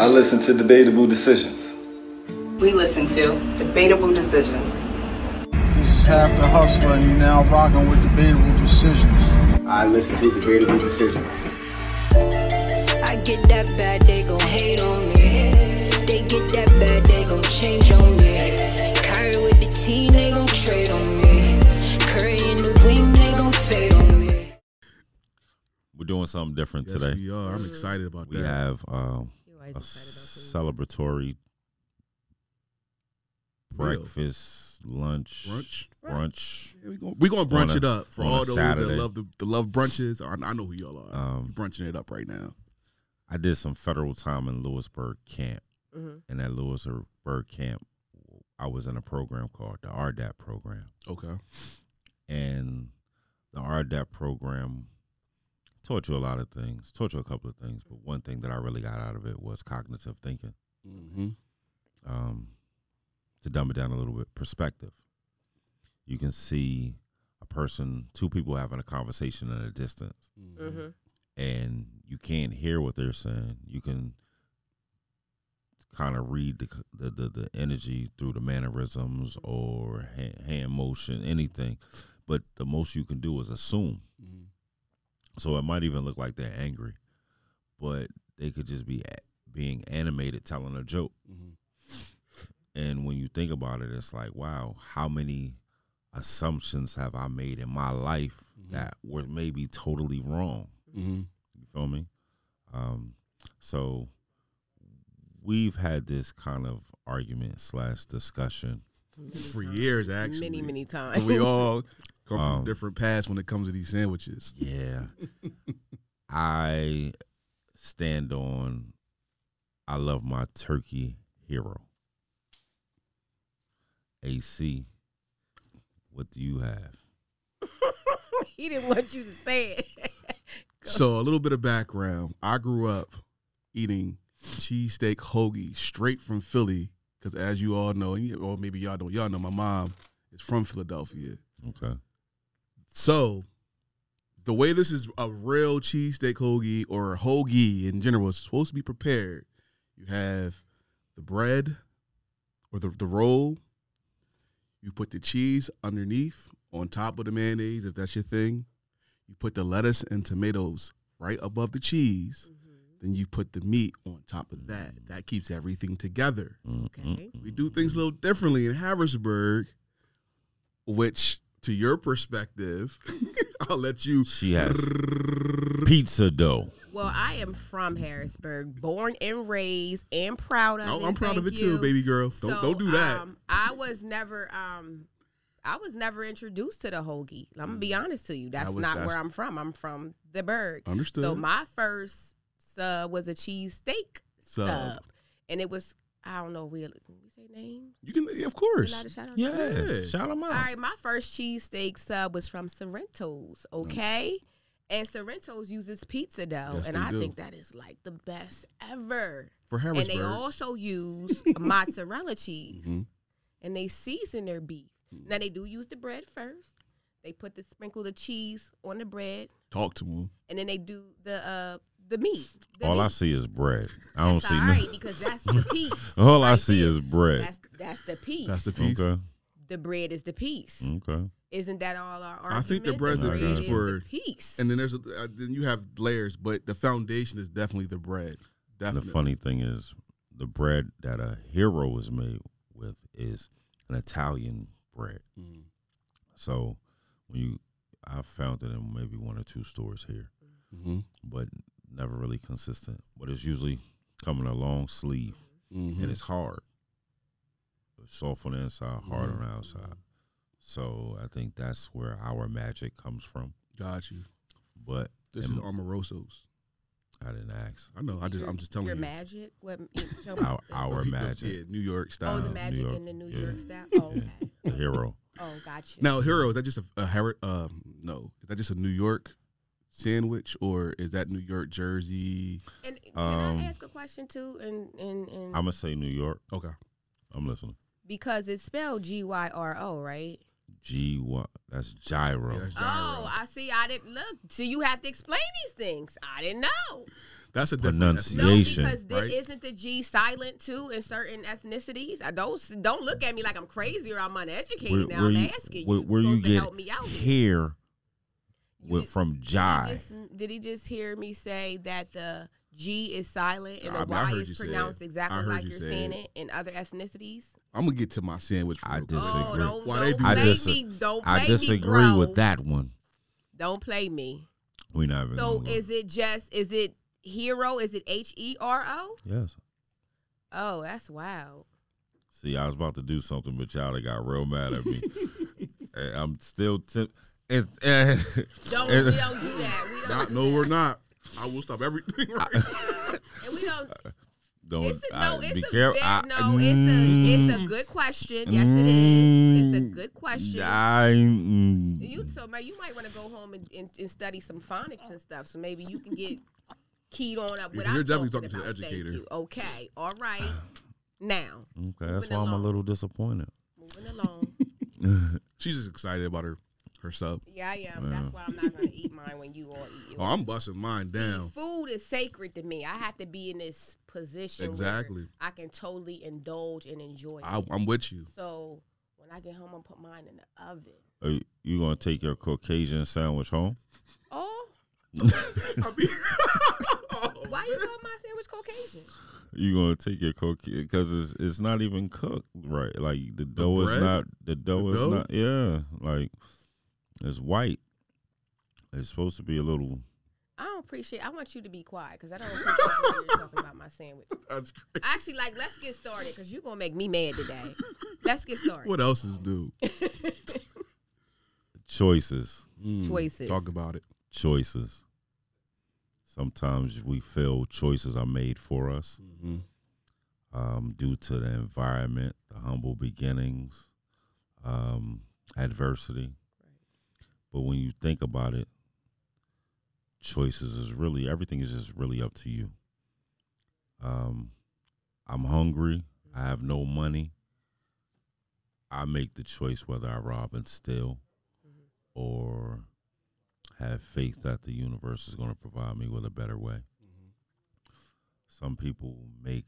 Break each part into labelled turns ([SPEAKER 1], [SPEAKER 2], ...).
[SPEAKER 1] I listen to debatable decisions.
[SPEAKER 2] We listen to debatable decisions.
[SPEAKER 3] This is half the hustler, and you're now rocking with debatable decisions.
[SPEAKER 4] I listen to debatable decisions.
[SPEAKER 5] I get that bad, they gon' hate on me. They get that bad, they gon' change on me. Kyrie with the team, they gon' trade on me. Curry in the wing, they gon' fade on me.
[SPEAKER 6] We're doing something different
[SPEAKER 7] Yes,
[SPEAKER 6] today.
[SPEAKER 7] we are. I'm excited about
[SPEAKER 6] We
[SPEAKER 7] that.
[SPEAKER 6] have um,
[SPEAKER 8] You
[SPEAKER 6] a
[SPEAKER 8] excited about food.
[SPEAKER 6] celebratory
[SPEAKER 7] Real.
[SPEAKER 6] breakfast, lunch,
[SPEAKER 7] Brunch.
[SPEAKER 6] brunch.
[SPEAKER 7] Yeah, we going we gonna brunch
[SPEAKER 6] a-
[SPEAKER 7] it up for all those
[SPEAKER 6] Saturday.
[SPEAKER 7] that love the, the love brunches. I, I know who y'all are.
[SPEAKER 6] Um,
[SPEAKER 7] We're brunching it up right now.
[SPEAKER 6] I did some federal time in Lewisburg camp.
[SPEAKER 8] Mhm.
[SPEAKER 6] In that Lewisburg camp, I was in a program called the RDAP program.
[SPEAKER 7] Okay.
[SPEAKER 6] and the RDAP program taught you a lot of things. Taught you a couple of things, but one thing that I really got out of it was cognitive thinking.
[SPEAKER 7] Mm-hmm.
[SPEAKER 6] Um, to dumb it down a little bit, perspective. You can see a person, two people having a conversation at a distance,
[SPEAKER 8] Mhm.
[SPEAKER 6] and you can't hear what they're saying. You can kind of read the, the the the energy through the mannerisms or hand, hand motion, anything. But the most you can do is assume.
[SPEAKER 7] Mm-hmm.
[SPEAKER 6] So it might even look like they're angry, but they could just be being animated, telling a joke.
[SPEAKER 7] Mhm.
[SPEAKER 6] And when you think about it, it's like, wow, how many assumptions have I made in my life that were maybe totally wrong?
[SPEAKER 7] Mm-hmm.
[SPEAKER 6] You feel me? Um, so we've had this kind of argument slash discussion.
[SPEAKER 7] For years, actually.
[SPEAKER 8] Many, many times.
[SPEAKER 7] So we all come from
[SPEAKER 6] Um,
[SPEAKER 7] different paths when it comes to these sandwiches.
[SPEAKER 6] Yeah. I stand on I love my turkey hero. AC, what do you have?
[SPEAKER 8] he didn't want you to say it.
[SPEAKER 7] So a little bit of background. I grew up eating cheesesteak hoagie straight from Philly because, as you all know, or maybe y'all don't, y'all know my mom is from Philadelphia.
[SPEAKER 6] Okay.
[SPEAKER 7] So the way this is a real cheesesteak hoagie or a hoagie in general is supposed to be prepared. You have the bread or the, the roll. You put the cheese underneath on top of the mayonnaise, if that's your thing. You put the lettuce and tomatoes right above the cheese. Mm-hmm. Then you put the meat on top of that. Mm. That keeps everything together.
[SPEAKER 8] Mm, okay.
[SPEAKER 7] Mm, we do things a little differently in Harrisburg, which, to your perspective, I'll let you.
[SPEAKER 6] She has pizza dough.
[SPEAKER 8] Well, I am from Harrisburg, born and raised, and proud of
[SPEAKER 7] Oh,
[SPEAKER 8] it.
[SPEAKER 7] I'm proud of
[SPEAKER 8] thank
[SPEAKER 7] it too, baby girl. Don't don't do that.
[SPEAKER 8] Um, I was never, um, I was never introduced to the hoagie. I'm gonna be honest to you. That's
[SPEAKER 7] was-
[SPEAKER 8] not
[SPEAKER 7] that's-
[SPEAKER 8] where I'm from. I'm from the Berg.
[SPEAKER 7] Understood.
[SPEAKER 8] So my first sub was a cheese steak
[SPEAKER 7] Sub.
[SPEAKER 8] sub. and it was I don't know. We can we say names.
[SPEAKER 7] you can, yeah, of course.
[SPEAKER 8] shout out
[SPEAKER 6] Yeah. Shout them out.
[SPEAKER 8] All right, my first cheesesteak sub was from Sorrento's, okay? And Sorrento's uses pizza dough,
[SPEAKER 7] Yes,
[SPEAKER 8] and I
[SPEAKER 7] do.
[SPEAKER 8] think that is like the best ever.
[SPEAKER 7] For
[SPEAKER 8] And they also use mozzarella cheese,
[SPEAKER 7] Mhm.
[SPEAKER 8] and they season their beef. Now they do use the bread first. They put the sprinkle the cheese on the bread,
[SPEAKER 7] Talk to him.
[SPEAKER 8] and then they do the uh the meat. The
[SPEAKER 6] All I see is bread. I don't
[SPEAKER 8] That's
[SPEAKER 6] see
[SPEAKER 8] all
[SPEAKER 6] no.
[SPEAKER 8] because that's the piece.
[SPEAKER 6] All I see
[SPEAKER 8] there.
[SPEAKER 6] is bread.
[SPEAKER 8] That's that's the piece.
[SPEAKER 7] That's the piece.
[SPEAKER 6] Okay.
[SPEAKER 8] the bread is the piece.
[SPEAKER 6] Okay.
[SPEAKER 8] Isn't that all our argument?
[SPEAKER 7] I think the bread's
[SPEAKER 6] the
[SPEAKER 8] bread
[SPEAKER 6] piece
[SPEAKER 8] is
[SPEAKER 7] for-
[SPEAKER 8] the piece.
[SPEAKER 7] And then there's a, uh, then you have layers, but the foundation is definitely the bread. Definitely.
[SPEAKER 6] the funny thing is, the bread that a hero is made with is an Italian bread.
[SPEAKER 7] Mm.
[SPEAKER 6] So when you, I found it in maybe one or two stores here,
[SPEAKER 7] Mhm.
[SPEAKER 6] but never really consistent. But it's usually coming a long sleeve,
[SPEAKER 7] Mhm.
[SPEAKER 6] and it's hard. It's soft on the inside, hard on the
[SPEAKER 7] Mhm.
[SPEAKER 6] outside. So I think that's where our magic comes from.
[SPEAKER 7] Got you.
[SPEAKER 6] But
[SPEAKER 7] This is Amoroso's.
[SPEAKER 6] I didn't ask.
[SPEAKER 7] I know. I just I'm just telling
[SPEAKER 8] your
[SPEAKER 7] you.
[SPEAKER 8] magic. What? you- tell me.
[SPEAKER 6] Our, our magic,
[SPEAKER 7] Yeah, New York
[SPEAKER 8] Oh,
[SPEAKER 7] style.
[SPEAKER 8] the magic
[SPEAKER 6] York,
[SPEAKER 8] in the New
[SPEAKER 6] yeah.
[SPEAKER 8] York style. Oh,
[SPEAKER 6] Yeah.
[SPEAKER 8] okay.
[SPEAKER 6] the hero.
[SPEAKER 8] Oh, gotcha.
[SPEAKER 7] Now, hero is that just a, a Harri- uh, no? Is that just a New York sandwich, or is that New York Jersey?
[SPEAKER 8] And can
[SPEAKER 6] Um,
[SPEAKER 8] I ask a question too? And and, and
[SPEAKER 6] I'm gonna say New York.
[SPEAKER 7] Okay.
[SPEAKER 6] I'm listening.
[SPEAKER 8] because it's spelled G Y R O, right?
[SPEAKER 6] G what? That's gyro.
[SPEAKER 7] Yeah, that's gyro.
[SPEAKER 8] Oh, I see. I didn't look. So you have to explain these things. I didn't know.
[SPEAKER 7] That's a different
[SPEAKER 6] Pronunciation.
[SPEAKER 8] No, because th-
[SPEAKER 7] right?
[SPEAKER 8] isn't the G silent too in certain ethnicities? I don't don't look at me like I'm crazy or I'm uneducated. now I'm
[SPEAKER 6] you,
[SPEAKER 8] asking
[SPEAKER 6] where,
[SPEAKER 8] you.
[SPEAKER 6] where you
[SPEAKER 8] supposed to
[SPEAKER 6] get
[SPEAKER 8] help me out here.
[SPEAKER 6] Here
[SPEAKER 8] You
[SPEAKER 6] with
[SPEAKER 8] did-
[SPEAKER 6] from
[SPEAKER 8] Did he,
[SPEAKER 6] jai.
[SPEAKER 8] just, did he just hear me say that the G is silent and
[SPEAKER 7] I
[SPEAKER 8] the
[SPEAKER 7] mean, I
[SPEAKER 8] Y
[SPEAKER 7] heard
[SPEAKER 8] is pronounced exactly like
[SPEAKER 7] you
[SPEAKER 8] you're
[SPEAKER 7] say
[SPEAKER 8] saying
[SPEAKER 7] it.
[SPEAKER 8] it in other ethnicities?
[SPEAKER 7] I'm gonna get to my sandwich.
[SPEAKER 6] I
[SPEAKER 7] oh,
[SPEAKER 6] disagree.
[SPEAKER 8] Oh, don't,
[SPEAKER 7] Why
[SPEAKER 8] don't
[SPEAKER 7] they do
[SPEAKER 8] play?
[SPEAKER 6] I dis-
[SPEAKER 8] me. Don't play
[SPEAKER 6] I disagree
[SPEAKER 8] bro.
[SPEAKER 6] with that one.
[SPEAKER 8] Don't play me.
[SPEAKER 6] We not even.
[SPEAKER 8] So is it just is it hero? Is it H E R O?
[SPEAKER 6] yes?
[SPEAKER 8] Oh, that's wild.
[SPEAKER 6] See, I was about to do something, but y'all got real mad at me. and I'm still temp- and,
[SPEAKER 8] Don't we don't do that. We don't
[SPEAKER 7] Not, no,
[SPEAKER 8] that.
[SPEAKER 7] we're not. I will stop everything right now.
[SPEAKER 8] And we don't.
[SPEAKER 6] don't
[SPEAKER 8] It's a, no.
[SPEAKER 6] I-
[SPEAKER 8] It's
[SPEAKER 6] be
[SPEAKER 8] a
[SPEAKER 6] careful.
[SPEAKER 8] ve-
[SPEAKER 6] I-
[SPEAKER 8] no. It's a it's a good question. Yes, it is. It's a good question.
[SPEAKER 6] I, mm,
[SPEAKER 8] You so man, you might want to go home and, and, and study some phonics and stuff, so maybe you can get keyed on up.
[SPEAKER 7] Yeah, you're definitely
[SPEAKER 8] talking
[SPEAKER 7] talking to the educator.
[SPEAKER 8] Okay, all right. Now
[SPEAKER 6] okay, that's
[SPEAKER 8] Moving
[SPEAKER 6] why I'm a little disappointed.
[SPEAKER 8] moving along.
[SPEAKER 7] She's just excited about her her sub.
[SPEAKER 8] Yeah, I am. That's why I'm not gonna eat mine when you all eat yours.
[SPEAKER 7] Oh, I'm busting mine down.
[SPEAKER 8] Food is sacred to me. I have to be in this position
[SPEAKER 7] Exactly.
[SPEAKER 8] where I can totally indulge and enjoy
[SPEAKER 7] I,
[SPEAKER 8] it.
[SPEAKER 7] I'm with you.
[SPEAKER 8] So when I get home, I'm put mine in the oven.
[SPEAKER 6] Are you, you gonna take your Caucasian sandwich home?
[SPEAKER 8] Oh,
[SPEAKER 7] I
[SPEAKER 8] why you call my sandwich Caucasian?
[SPEAKER 6] You gonna take your Caucasian because it's it's not even cooked right. Like the dough is not the dough
[SPEAKER 7] The
[SPEAKER 6] is
[SPEAKER 7] dough?
[SPEAKER 6] not. Yeah, like it's white. It's supposed to be a little.
[SPEAKER 8] I don't appreciate. I want you to be quiet because I don't appreciate you're talking about my sandwich.
[SPEAKER 7] that's great.
[SPEAKER 8] Actually, like, let's get started because you're gonna make me mad today. Let's get started.
[SPEAKER 7] What else is new?
[SPEAKER 6] choices
[SPEAKER 7] Mm,
[SPEAKER 8] Choices.
[SPEAKER 7] Talk about it.
[SPEAKER 6] choices sometimes we feel choices are made for us
[SPEAKER 7] Mm-hmm.
[SPEAKER 6] um, due to the environment the humble beginnings um, adversity but when you think about it choices is really everything is just really up to you um, i'm hungry i have no money i make the choice whether i rob and steal or have faith that the universe is going to provide me with a better way. Some people make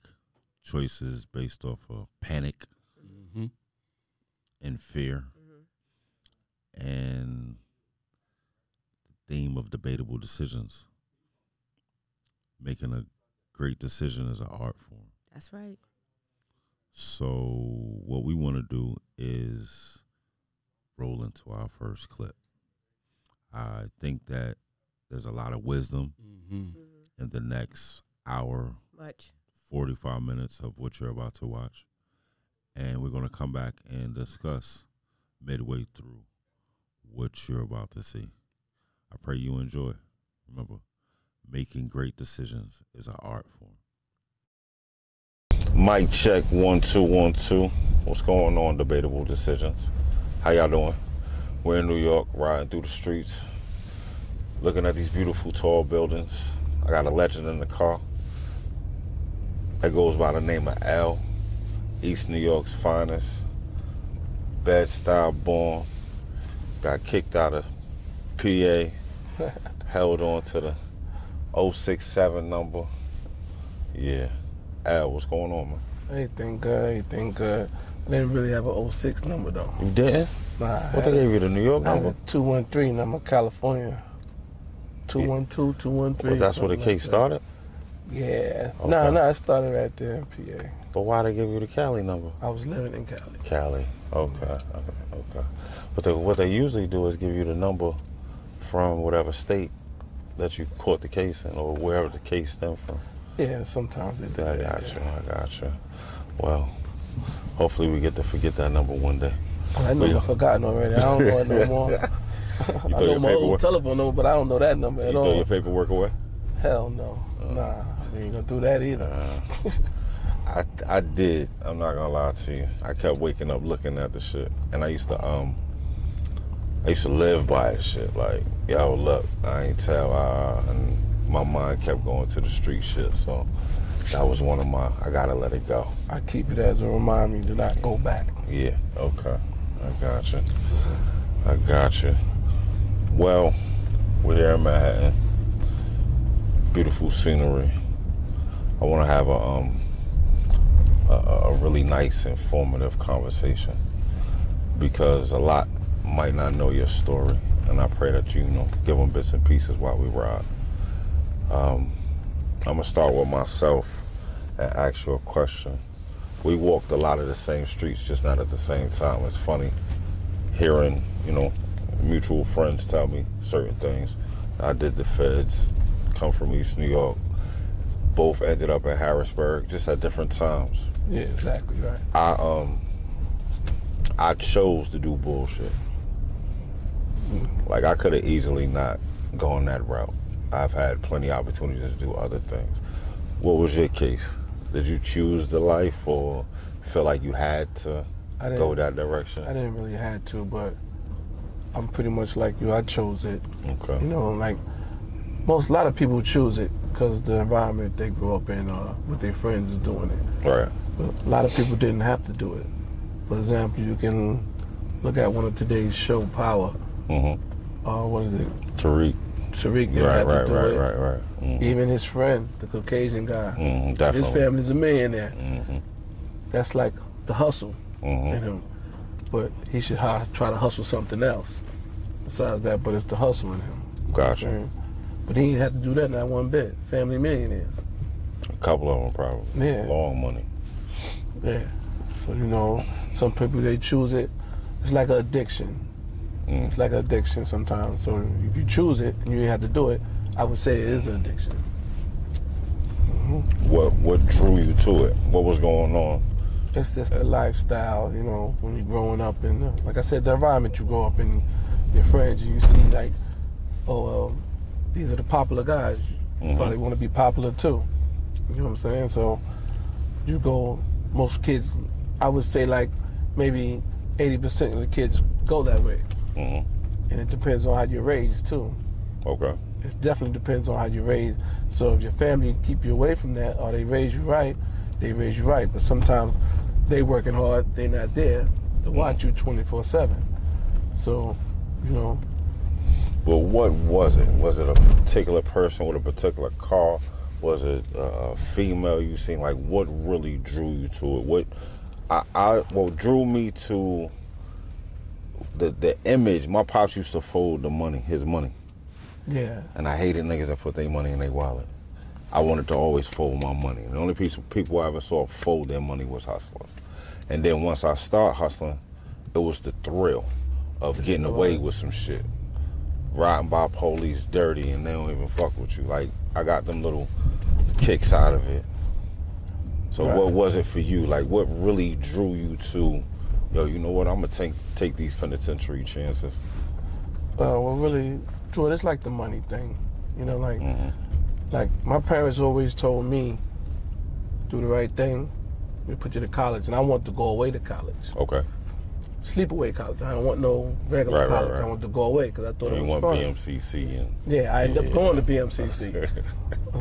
[SPEAKER 6] choices based off of panic
[SPEAKER 7] Mm-hmm.
[SPEAKER 6] and fear. And the theme of debatable decisions. Making a great decision is an art form.
[SPEAKER 8] That's right.
[SPEAKER 6] So, what we want to do is roll into our first clip. I think that there's a lot of wisdom
[SPEAKER 7] Mm-hmm.
[SPEAKER 6] in the next hour,
[SPEAKER 8] Much.
[SPEAKER 6] 45 minutes of what you're about to watch. And we're going to come back and discuss midway through what you're about to see. I pray you enjoy. Remember, making great decisions is an art form. Mic check one two one two. What's going on? Debatable decisions. How y'all doing? We're in New York, riding through the streets, looking at these beautiful tall buildings. I got a legend in the car that goes by the name of L, East New York's finest, bad style born. Got kicked out of PA, held on to the 067 number. Yeah. Al, what's going on, man?
[SPEAKER 9] Anything good, anything good. I didn't really have a 06 number though.
[SPEAKER 6] You didn't?
[SPEAKER 9] Nah,
[SPEAKER 6] What they gave you, the New York
[SPEAKER 9] I
[SPEAKER 6] number?
[SPEAKER 9] a 213 number, California. 212, 213.
[SPEAKER 6] Well, that's where the case
[SPEAKER 9] like
[SPEAKER 6] started?
[SPEAKER 9] Yeah.
[SPEAKER 6] Okay.
[SPEAKER 9] No, no, it started right there in PA.
[SPEAKER 6] But why they give you the Cali number?
[SPEAKER 9] I was living in Cali.
[SPEAKER 6] Cali. Okay. Okay. okay. But they, what they usually do is give you the number from whatever state that you caught the case in or wherever the case stemmed from.
[SPEAKER 9] Yeah, sometimes they do
[SPEAKER 6] I got
[SPEAKER 9] yeah.
[SPEAKER 6] you. I got you. Well, hopefully we get to forget that number one day.
[SPEAKER 9] I know. I've forgotten already. I don't know it no more.
[SPEAKER 6] You
[SPEAKER 9] I know my old telephone number, but I don't know that number
[SPEAKER 6] You
[SPEAKER 9] at
[SPEAKER 6] throw your paperwork away.
[SPEAKER 9] Hell no. Nah, we ain't gonna do that either.
[SPEAKER 6] I I did. I'm not gonna lie to you. I kept waking up looking at the shit, and I used to um. I used to live by the shit. Like, yo, look, I ain't tell. Uh, and my mind kept going to the street shit. So that was one of my. I gotta let it go.
[SPEAKER 9] I keep it as a reminder to not go back.
[SPEAKER 6] Yeah. Okay. I gotcha. I gotcha. Well, we're here in Manhattan. Beautiful scenery. I want to have a um a, a really nice, informative conversation because a lot might not know your story, and I pray that you, you know give them bits and pieces while we ride. Um, I'm gonna start with myself and ask you a question. We walked a lot of the same streets, just not at the same time. It's funny hearing, you know, mutual friends tell me certain things. I did the feds, come from East New York. Both ended up in Harrisburg, just at different times.
[SPEAKER 9] Yeah, exactly right.
[SPEAKER 6] I um I chose to do bullshit. Like I could have easily not gone that route. I've had plenty of opportunities to do other things. What was your case? Did you choose the life or feel like you had to
[SPEAKER 9] I didn't-
[SPEAKER 6] go that direction?
[SPEAKER 9] I didn't really had to, but I'm pretty much like you. I chose it.
[SPEAKER 6] Okay.
[SPEAKER 9] You know, like most, a lot of people choose it because the environment they grew up in, uh, with their friends is doing it.
[SPEAKER 6] Right.
[SPEAKER 9] But a lot of people didn't have to do it. For example, you can look at one of today's show, Power.
[SPEAKER 6] Mm-hmm.
[SPEAKER 9] Uh, what is it?
[SPEAKER 6] Tariq.
[SPEAKER 9] Tariq
[SPEAKER 6] Right, right, right, right, right. Mhm.
[SPEAKER 9] Even his friend, the Caucasian guy,
[SPEAKER 6] Mhm,
[SPEAKER 9] his family's a millionaire.
[SPEAKER 6] Mhm.
[SPEAKER 9] That's like the hustle in him. But he should try to hustle something else besides that. But it's the hustle in him. You know
[SPEAKER 6] Gotcha.
[SPEAKER 9] But he ain't had to do that not one bit. Family millionaires.
[SPEAKER 6] A couple of them probably.
[SPEAKER 9] Yeah.
[SPEAKER 6] Long money.
[SPEAKER 9] Yeah. So you know, some people they choose it. It's like an addiction.
[SPEAKER 6] Mm.
[SPEAKER 9] It's like an addiction sometimes. So if you choose it and you have to do it, I would say it is an addiction.
[SPEAKER 6] What what drew you to it? What was going on?
[SPEAKER 9] It's just the lifestyle, you know, when you're growing up in, the, like I said, the environment you grow up in, your friends, and you see like, oh, well, these are the popular guys. You
[SPEAKER 6] Mhm.
[SPEAKER 9] probably want to be popular too. You know what I'm saying? So you go, most kids, I would say like maybe 80% of the kids go that way.
[SPEAKER 6] Hmm
[SPEAKER 9] And it depends on how you're raised too.
[SPEAKER 6] Okay.
[SPEAKER 9] It definitely depends on how you're raised. So if your family keep you away from that, or they raise you right, they raise you right. But sometimes they working hard, they not there to watch you 24 seven. So, you know,
[SPEAKER 6] But what was it? Was it a particular person with a particular car? Was it a female you seen? Like, what really drew you to it? What I, I what drew me to the the image. My pops used to fold the money, his money,
[SPEAKER 9] yeah,
[SPEAKER 6] and I hated niggas that put their money in their wallet. I wanted to always fold my money. The only people people I ever saw fold their money was hustlers. And then once I start hustling, it was the thrill of getting away with some shit. Riding by police dirty and they don't even fuck with you. Like I got them little kicks out of it. So
[SPEAKER 9] Right.
[SPEAKER 6] what was it for you? Like what really drew you to, yo, you know what, I'm gonna take take these penitentiary chances.
[SPEAKER 9] uh, well, really, Jordan, it's like the money thing. You know, like,
[SPEAKER 6] Mm-hmm.
[SPEAKER 9] like my parents always told me, do the right thing, we put you to college, and I want to go away to college.
[SPEAKER 6] Okay.
[SPEAKER 9] Sleepaway college. I don't want no regular
[SPEAKER 6] Right, right,
[SPEAKER 9] college.
[SPEAKER 6] right.
[SPEAKER 9] I want to go away because I thought
[SPEAKER 6] You
[SPEAKER 9] it was fun.
[SPEAKER 6] You want
[SPEAKER 9] fun.
[SPEAKER 6] BMCC and
[SPEAKER 9] Yeah, I ended up going to BMCC.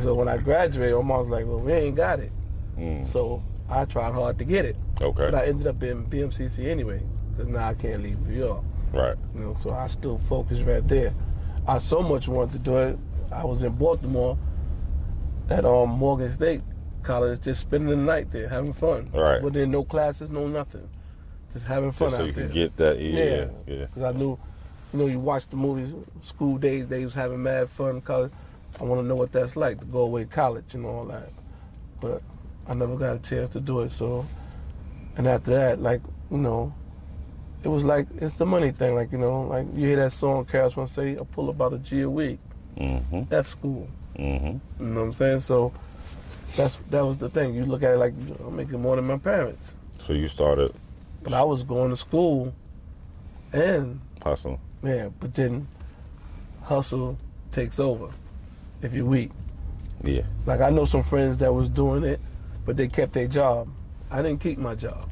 [SPEAKER 9] so when I graduated, my mom was like, "Well, we ain't got it."
[SPEAKER 6] Mm.
[SPEAKER 9] So I tried hard to get it,
[SPEAKER 6] Okay.
[SPEAKER 9] but I ended up in BMCC anyway because now I can't leave New York.
[SPEAKER 6] Right.
[SPEAKER 9] You know, so I still focus right there. I so much wanted to do it. I was in Baltimore at um, Morgan State College, just spending the night there, having fun.
[SPEAKER 6] Right.
[SPEAKER 9] But then no classes, no nothing, just having fun
[SPEAKER 6] Just so
[SPEAKER 9] out
[SPEAKER 6] you
[SPEAKER 9] there.
[SPEAKER 6] can get that yeah, yeah. yeah.
[SPEAKER 9] Because I knew, you know, you watch the movies, school days, they was having mad fun. College, I want to know what that's like to go away to college and all that. But I never got a chance to do it. So, and after that, like you know, it was like it's the money thing. Like you know, like you hear that song, want to say, "I pull about a G a week."
[SPEAKER 6] Mm-hmm.
[SPEAKER 9] F school.
[SPEAKER 6] Mm-hmm.
[SPEAKER 9] You know what I'm saying? So that's that was the thing. You look at it like I'm making more than my parents,
[SPEAKER 6] So you started
[SPEAKER 9] but I was going to school, and
[SPEAKER 6] hustling.
[SPEAKER 9] Yeah, but then hustle takes over if you're weak.
[SPEAKER 6] Yeah.
[SPEAKER 9] Like I know some friends that was doing it, but they kept their job. I didn't keep my job.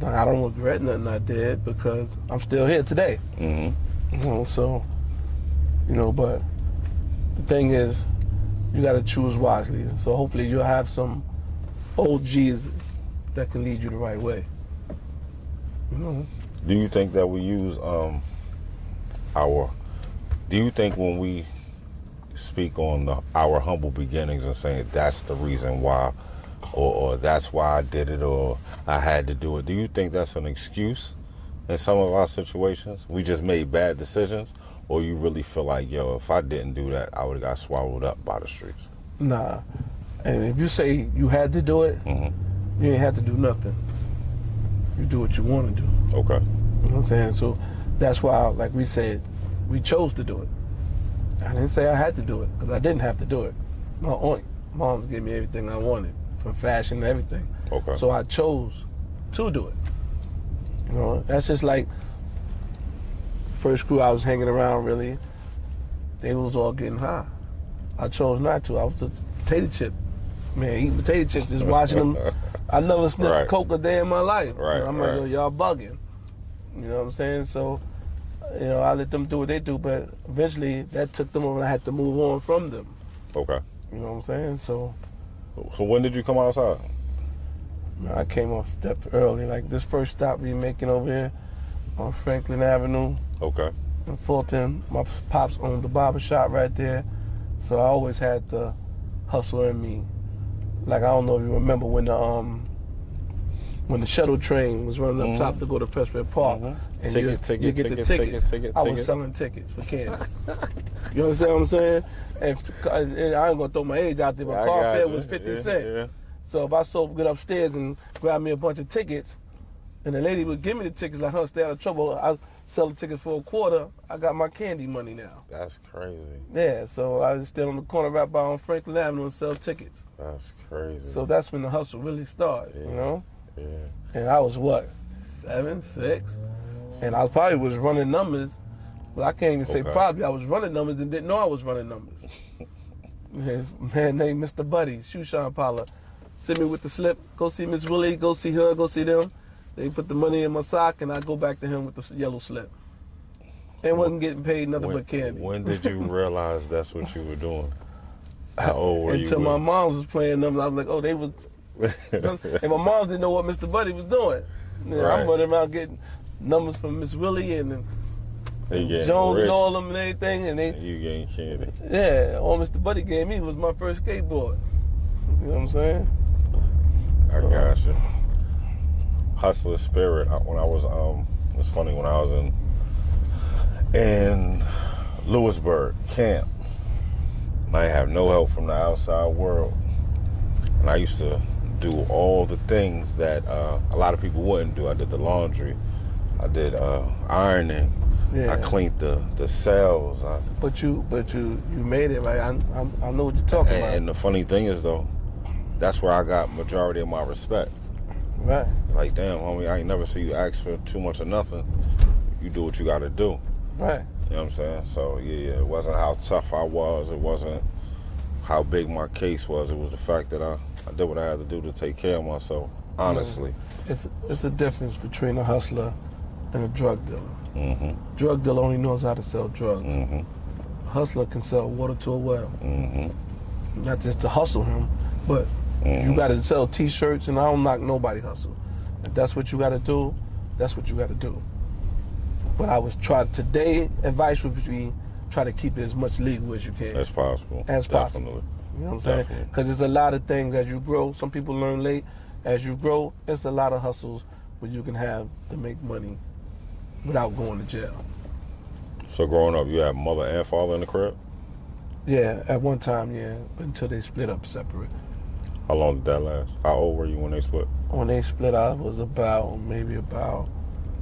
[SPEAKER 9] Like I don't regret nothing I did because I'm still here today.
[SPEAKER 6] Mm-hmm.
[SPEAKER 9] You know, so you know, but the thing is, you got to choose wisely. So hopefully you'll have some OGs that can lead you the right way. You know.
[SPEAKER 6] Do you think that we use um our? Do you think when we speak on the, our humble beginnings and saying that's the reason why, or, or that's why I did it, or I had to do it? Do you think that's an excuse in some of our situations? We just made bad decisions, or you really feel like, yo, if I didn't do that, I would have got swallowed up by the streets?
[SPEAKER 9] Nah. And if you say you had to do it,
[SPEAKER 6] Mm-hmm.
[SPEAKER 9] you ain't had to do nothing. You do what you want to do.
[SPEAKER 6] Okay.
[SPEAKER 9] You know what I'm saying? So that's why, like we said, we chose to do it. I didn't say I had to do it because I didn't have to do it. My aunt, mom's gave me everything I wanted, from fashion to everything.
[SPEAKER 6] Okay.
[SPEAKER 9] So I chose to do it. You know, that's just like first crew I was hanging around. Really, they was all getting high. I chose not to. I was the potato chip man, eating potato chips, just watching them. I never sniffed
[SPEAKER 6] Right.
[SPEAKER 9] coke a day in my life.
[SPEAKER 6] Right,
[SPEAKER 9] I'm like,
[SPEAKER 6] right.
[SPEAKER 9] yo, y'all bugging. You know what I'm saying? So, you know, I let them do what they do, but eventually that took them over. and I had to move on from them.
[SPEAKER 6] Okay.
[SPEAKER 9] You know what I'm saying? So
[SPEAKER 6] So when did you come outside?
[SPEAKER 9] man, I came off step early. Like this first stop we making over here on Franklin Avenue
[SPEAKER 6] Okay.
[SPEAKER 9] in Fulton. My pops owned the barber shop right there, so I always had the hustler in me. Like I don't know if you remember when the um when the shuttle train was running up top to go to Prospect Park,
[SPEAKER 6] Mhm.
[SPEAKER 9] And
[SPEAKER 6] Ticket,
[SPEAKER 9] you,
[SPEAKER 6] ticket,
[SPEAKER 9] you get
[SPEAKER 6] ticket,
[SPEAKER 9] the
[SPEAKER 6] ticket,
[SPEAKER 9] tickets.
[SPEAKER 6] ticket,
[SPEAKER 9] I was selling tickets for candy. you understand what I'm saying? And if, and I ain't gonna throw my age out there, but
[SPEAKER 6] I
[SPEAKER 9] car fare
[SPEAKER 6] you.
[SPEAKER 9] was fifty
[SPEAKER 6] Yeah,
[SPEAKER 9] cent.
[SPEAKER 6] yeah.
[SPEAKER 9] So if I sold get upstairs and grab me a bunch of tickets, and the lady would give me the tickets like, "Huh, stay out of trouble." I sell the tickets for a quarter. I got my candy money now.
[SPEAKER 6] That's crazy.
[SPEAKER 9] Yeah, so I was still on the corner right by on Franklin Avenue and sell tickets.
[SPEAKER 6] That's crazy.
[SPEAKER 9] So that's when the hustle really started, you know.
[SPEAKER 6] yeah.
[SPEAKER 9] And I was what, seven, six, and I probably was running numbers. But I can't even say
[SPEAKER 6] Okay.
[SPEAKER 9] probably. I was running numbers and didn't know I was running numbers. His man named Mr. Buddy, Shoe Shine Parlor. Send me with the slip. Go see Miss Willie. Go see her. Go see them. They put the money in my sock, and I go back to him with the yellow slip. And wasn't getting paid nothing
[SPEAKER 6] When,
[SPEAKER 9] but candy.
[SPEAKER 6] when did you realize that's what you were doing? How old were you?
[SPEAKER 9] Until my mom's was playing numbers, I was like, oh, they was. and my mom didn't know what Mr. Buddy was doing. You know,
[SPEAKER 6] Right.
[SPEAKER 9] I'm running around getting numbers from Miss Willie and, and Jones
[SPEAKER 6] rich,
[SPEAKER 9] and all them and everything, and they,
[SPEAKER 6] you getting
[SPEAKER 9] yeah, all Mr. Buddy gave me was my first skateboard. You know what I'm saying?
[SPEAKER 6] I got you. Hustler spirit. I- When I was um, it's funny when I was in in Lewisburg camp. I have no help from the outside world, and I used to do all the things that uh, a lot of people wouldn't do. I did the laundry, I did uh, ironing,
[SPEAKER 9] Yeah.
[SPEAKER 6] I cleaned the the cells. I,
[SPEAKER 9] But you, but you, you made it right. I, I, I know what you're talking
[SPEAKER 6] and,
[SPEAKER 9] about.
[SPEAKER 6] and the funny thing is though, that's where I got majority of my respect.
[SPEAKER 9] right.
[SPEAKER 6] Like, damn, homie, I ain't never see you ask for too much or nothing. You do what you got to do.
[SPEAKER 9] Right.
[SPEAKER 6] You know what I'm saying? So, yeah, yeah, it wasn't how tough I was. It wasn't how big my case was. It was the fact that I, I did what I had to do to take care of myself, honestly.
[SPEAKER 9] It's it's the difference between a hustler and a drug dealer.
[SPEAKER 6] Mm-hmm.
[SPEAKER 9] Drug dealer only knows how to sell drugs.
[SPEAKER 6] Mm-hmm.
[SPEAKER 9] A hustler can sell water to a well.
[SPEAKER 6] Mm-hmm.
[SPEAKER 9] Not just to hustle him, but you got to sell T-shirts, and I don't knock nobody hustle. If that's what you got to do, that's what you got to do. But I was trying today. Advice would be try to keep it as much legal as you can.
[SPEAKER 6] As possible.
[SPEAKER 9] As possible.
[SPEAKER 6] Definitely.
[SPEAKER 9] You know what I'm saying? Because there's a lot of things as you grow. Some people learn late. As you grow, it's a lot of hustles where you can have to make money without going to jail.
[SPEAKER 6] So, growing up, you had mother and father in the crib?
[SPEAKER 9] Yeah, at one time, yeah, but until they split up separate.
[SPEAKER 6] How long did that last? How old were you when they split?
[SPEAKER 9] When they split I was about maybe about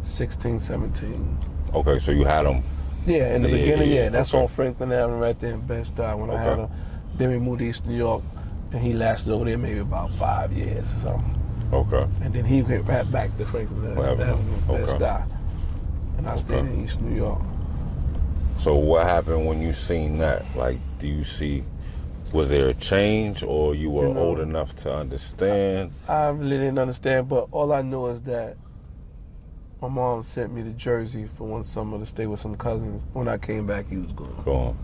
[SPEAKER 9] 16, 17.
[SPEAKER 6] Okay, so you had them.
[SPEAKER 9] Yeah, in the
[SPEAKER 6] Yeah,
[SPEAKER 9] beginning,
[SPEAKER 6] yeah,
[SPEAKER 9] yeah. That's
[SPEAKER 6] okay.
[SPEAKER 9] on Franklin Avenue right there in Bed-Stuy when I had
[SPEAKER 6] Okay.
[SPEAKER 9] him. Then we moved to East New York, and he lasted over there maybe about five years or something.
[SPEAKER 6] Okay.
[SPEAKER 9] And then he went right back to Franklin
[SPEAKER 6] Avenue.
[SPEAKER 9] Avenue,
[SPEAKER 6] Okay.
[SPEAKER 9] Bed-Stuy. And I stayed
[SPEAKER 6] Okay.
[SPEAKER 9] in East New York.
[SPEAKER 6] So what happened when you seen that? Like, do you see? Was there a change, or you were
[SPEAKER 9] You know-
[SPEAKER 6] old enough to understand?
[SPEAKER 9] I really didn't understand, but all I knew is that my mom sent me to Jersey for one summer to stay with some cousins. When I came back, he was gone.
[SPEAKER 6] Go on.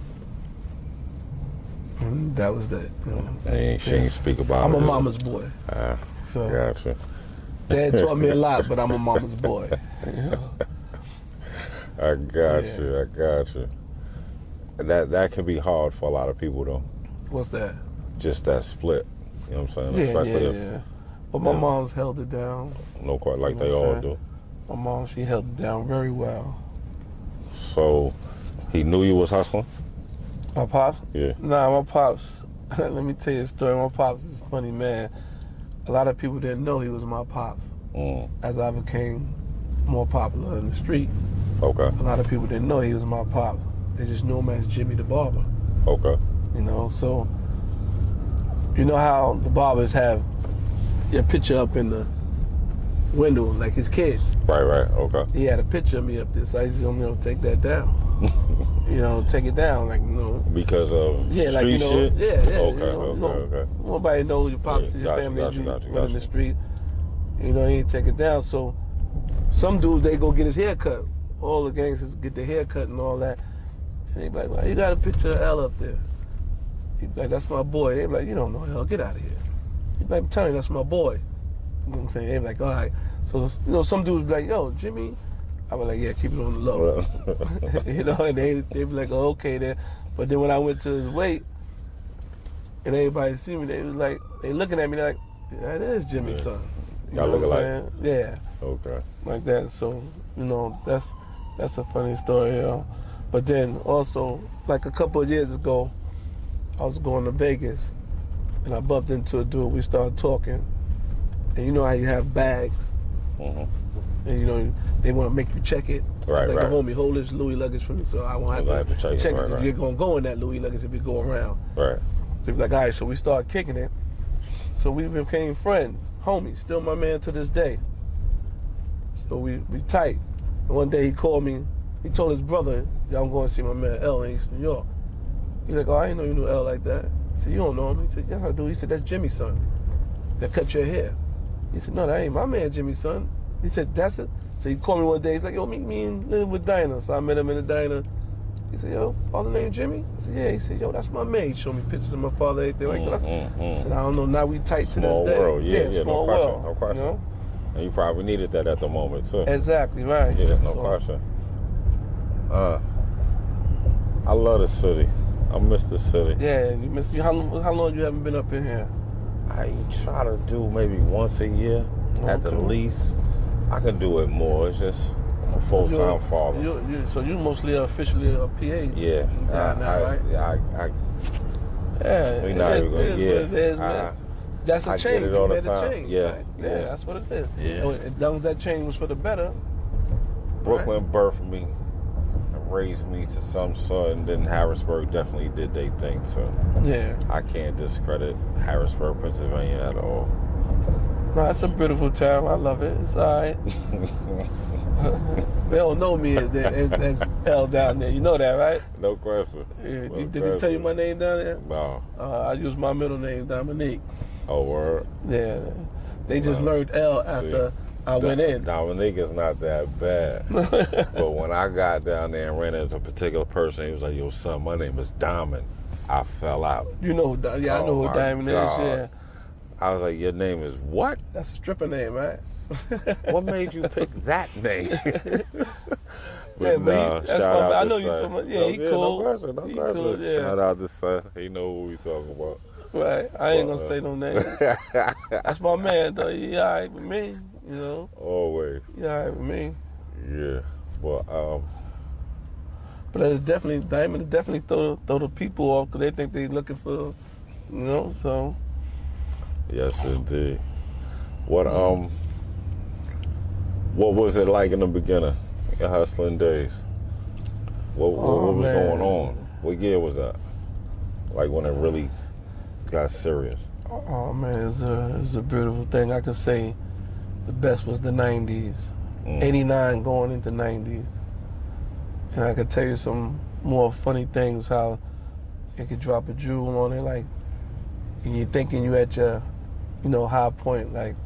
[SPEAKER 9] And that was that. You know.
[SPEAKER 6] And ain't- she ain't speak about it.
[SPEAKER 9] I'm
[SPEAKER 6] it.
[SPEAKER 9] a mama's boy.
[SPEAKER 6] Ah,
[SPEAKER 9] So
[SPEAKER 6] gotcha.
[SPEAKER 9] dad taught me a lot, but I'm a mama's boy. You know?
[SPEAKER 6] I got
[SPEAKER 9] Yeah.
[SPEAKER 6] you. I got you. That that can be hard for a lot of people though.
[SPEAKER 9] What's that?
[SPEAKER 6] Just that split. You know what I'm saying?
[SPEAKER 9] Yeah,
[SPEAKER 6] Especially
[SPEAKER 9] yeah,
[SPEAKER 6] if
[SPEAKER 9] yeah. But my mom's held it down.
[SPEAKER 6] no quite like
[SPEAKER 9] You know
[SPEAKER 6] they all do.
[SPEAKER 9] My mom, she held it down very well.
[SPEAKER 6] So he knew you was hustling.
[SPEAKER 9] My pops?
[SPEAKER 6] Yeah.
[SPEAKER 9] Nah, my pops. let me tell you a story. My pops is a funny man. A lot of people didn't know he was my pops.
[SPEAKER 6] Mm.
[SPEAKER 9] As I became more popular in the street,
[SPEAKER 6] Okay.
[SPEAKER 9] a lot of people didn't know he was my pop. They just knew him as Jimmy the Barber.
[SPEAKER 6] Okay.
[SPEAKER 9] You know, so you know how the barbers have your picture up in the window, like his kids.
[SPEAKER 6] Right. Right. Okay.
[SPEAKER 9] He had a picture of me up there, so I said, you know, take that down. you know, take it down, like you know.
[SPEAKER 6] Because of
[SPEAKER 9] Yeah, like
[SPEAKER 6] street
[SPEAKER 9] you know,
[SPEAKER 6] shit.
[SPEAKER 9] yeah, yeah.
[SPEAKER 6] Okay.
[SPEAKER 9] you know,
[SPEAKER 6] okay. okay.
[SPEAKER 9] Nobody knows your pops
[SPEAKER 6] Yeah,
[SPEAKER 9] and your
[SPEAKER 6] gotcha,
[SPEAKER 9] family
[SPEAKER 6] gotcha,
[SPEAKER 9] you
[SPEAKER 6] gotcha,
[SPEAKER 9] running the street. You know, he ain't take it down. So some dudes they go get his hair cut. All the gangsters get their hair cut and all that. And they be like, well, you got a picture of L up there. He be like, that's my boy. They be like, you don't know L, get out of here. He be like, I'm telling you, that's my boy. You know what I'm saying? They be like, all right. So you know, some dudes be like, yo, Jimmy. I was like, yeah, keep it on the low. you know, and they they be like, oh, okay then. But then when I went to his weight, and everybody see me, they was like, they looking at me like, that is Jimmy's
[SPEAKER 6] Yeah.
[SPEAKER 9] son. You
[SPEAKER 6] Y'all
[SPEAKER 9] know
[SPEAKER 6] look
[SPEAKER 9] what I'm saying? Yeah,
[SPEAKER 6] okay.
[SPEAKER 9] like that. So you know, that's that's a funny story, you know. But then also, like a couple of years ago, I was going to Vegas, and I bumped into a dude. We started talking, and you know how you have bags,
[SPEAKER 6] Mhm.
[SPEAKER 9] and you know they want to make you check it. So
[SPEAKER 6] Right,
[SPEAKER 9] like,
[SPEAKER 6] right.
[SPEAKER 9] homie, hold this Louis luggage for me, so I won't have to,
[SPEAKER 6] have to check it,
[SPEAKER 9] check it
[SPEAKER 6] right, right.
[SPEAKER 9] you're gonna go in that Louis luggage if you go around.
[SPEAKER 6] Right.
[SPEAKER 9] So like, all right, so we started kicking it. So we became friends, homies, still my man to this day. So we, we tight. And one day he called me, he told his brother, yeah, I'm going to see my man L in East New York. He's like, oh, I didn't know you knew L like that. I said, you don't know him? He said, yeah, I do. He said, that's Jimmy's son that cut your hair. He said, no, that ain't my man Jimmy's son. He said, that's it. So he called me one day, he's like, yo, meet me in with Dinah. So I met him in the diner. He said, yo, father named Jimmy? I said, yeah. He said, yo, that's my man. He showed me pictures of my father, everything like that.
[SPEAKER 6] Mm, mm,
[SPEAKER 9] I
[SPEAKER 6] mm.
[SPEAKER 9] said, I don't know, now we tight
[SPEAKER 6] Small
[SPEAKER 9] to this day.
[SPEAKER 6] world. Yeah, yeah, no
[SPEAKER 9] small
[SPEAKER 6] question,
[SPEAKER 9] world.
[SPEAKER 6] no question.
[SPEAKER 9] You know?
[SPEAKER 6] And you probably needed that at the moment too.
[SPEAKER 9] Exactly, right.
[SPEAKER 6] Yeah, no
[SPEAKER 9] So,
[SPEAKER 6] question. Uh, I love the city. I miss the city.
[SPEAKER 9] Yeah, you miss you. How, long- how long you haven't been up in here?
[SPEAKER 6] I try to do maybe once a year at the least. I can do it more. It's just I'm a full
[SPEAKER 9] You're-
[SPEAKER 6] time father.
[SPEAKER 9] you you so you mostly officially a PA.
[SPEAKER 6] yeah, I,
[SPEAKER 9] now,
[SPEAKER 6] I,
[SPEAKER 9] right?
[SPEAKER 6] yeah, I, I,
[SPEAKER 9] Yeah,
[SPEAKER 6] We not even gonna-
[SPEAKER 9] is
[SPEAKER 6] yeah.
[SPEAKER 9] what it is, man.
[SPEAKER 6] I-
[SPEAKER 9] that's a
[SPEAKER 6] I
[SPEAKER 9] change.
[SPEAKER 6] it all
[SPEAKER 9] you
[SPEAKER 6] the time.
[SPEAKER 9] a change.
[SPEAKER 6] Yeah,
[SPEAKER 9] right?
[SPEAKER 6] Yeah.
[SPEAKER 9] that's what it is.
[SPEAKER 6] Yeah.
[SPEAKER 9] So as long as that change was for the better.
[SPEAKER 6] Brooklyn birthed me, and raised me to some sort, and then Harrisburg definitely did their thing So
[SPEAKER 9] Yeah,
[SPEAKER 6] I can't discredit Harrisburg, Pennsylvania at all.
[SPEAKER 9] no, it's a beautiful town. I love it. It's alright. they don't know me as, as, as L down there. You know that, right?
[SPEAKER 6] no question.
[SPEAKER 9] Yeah,
[SPEAKER 6] No
[SPEAKER 9] did, did they tell you my name down there?
[SPEAKER 6] No.
[SPEAKER 9] Uh, I use my middle name, Dominique.
[SPEAKER 6] Oh, word.
[SPEAKER 9] Yeah, they just
[SPEAKER 6] Wow.
[SPEAKER 9] learned L after
[SPEAKER 6] See,
[SPEAKER 9] I went in.
[SPEAKER 6] Dominique is not that bad. but when I got down there and ran into a particular person, he was like, yo, son, my name is Diamond. I fell out.
[SPEAKER 9] You know who? Yeah, I
[SPEAKER 6] Oh,
[SPEAKER 9] know who Diamond
[SPEAKER 6] God.
[SPEAKER 9] is. Yeah,
[SPEAKER 6] I was like, your name is what?
[SPEAKER 9] that's a stripper name, right?
[SPEAKER 6] What made you pick that name? but
[SPEAKER 9] Yeah, but he- that's
[SPEAKER 6] shout
[SPEAKER 9] my. I know you
[SPEAKER 6] son.
[SPEAKER 9] talking about- yeah,
[SPEAKER 6] No,
[SPEAKER 9] he
[SPEAKER 6] No
[SPEAKER 9] cool.
[SPEAKER 6] question, no
[SPEAKER 9] He
[SPEAKER 6] question.
[SPEAKER 9] cool, yeah.
[SPEAKER 6] Shout out to son. He know what we talking about.
[SPEAKER 9] Right. I ain't gonna
[SPEAKER 6] uh,
[SPEAKER 9] say no name. That's my man, though. He all right with me. You know,
[SPEAKER 6] Always.
[SPEAKER 9] he all right with me.
[SPEAKER 6] Yeah. But um,
[SPEAKER 9] But it's definitely Diamond. Definitely throw throw the people off because they think they looking for, you know. So
[SPEAKER 6] Yes, indeed. What um, what was it like in the beginning, your hustling days? What, what,
[SPEAKER 9] Oh,
[SPEAKER 6] what was
[SPEAKER 9] man.
[SPEAKER 6] going on? What year was that? Like when it really got serious.
[SPEAKER 9] Oh man, it's a it's a beautiful thing. I can say the best was the '90s,
[SPEAKER 6] Mm.
[SPEAKER 9] '89 going into '90s, and I could tell you some more funny things how it could drop a jewel on it, like and you're thinking you at your, you know, high point. Like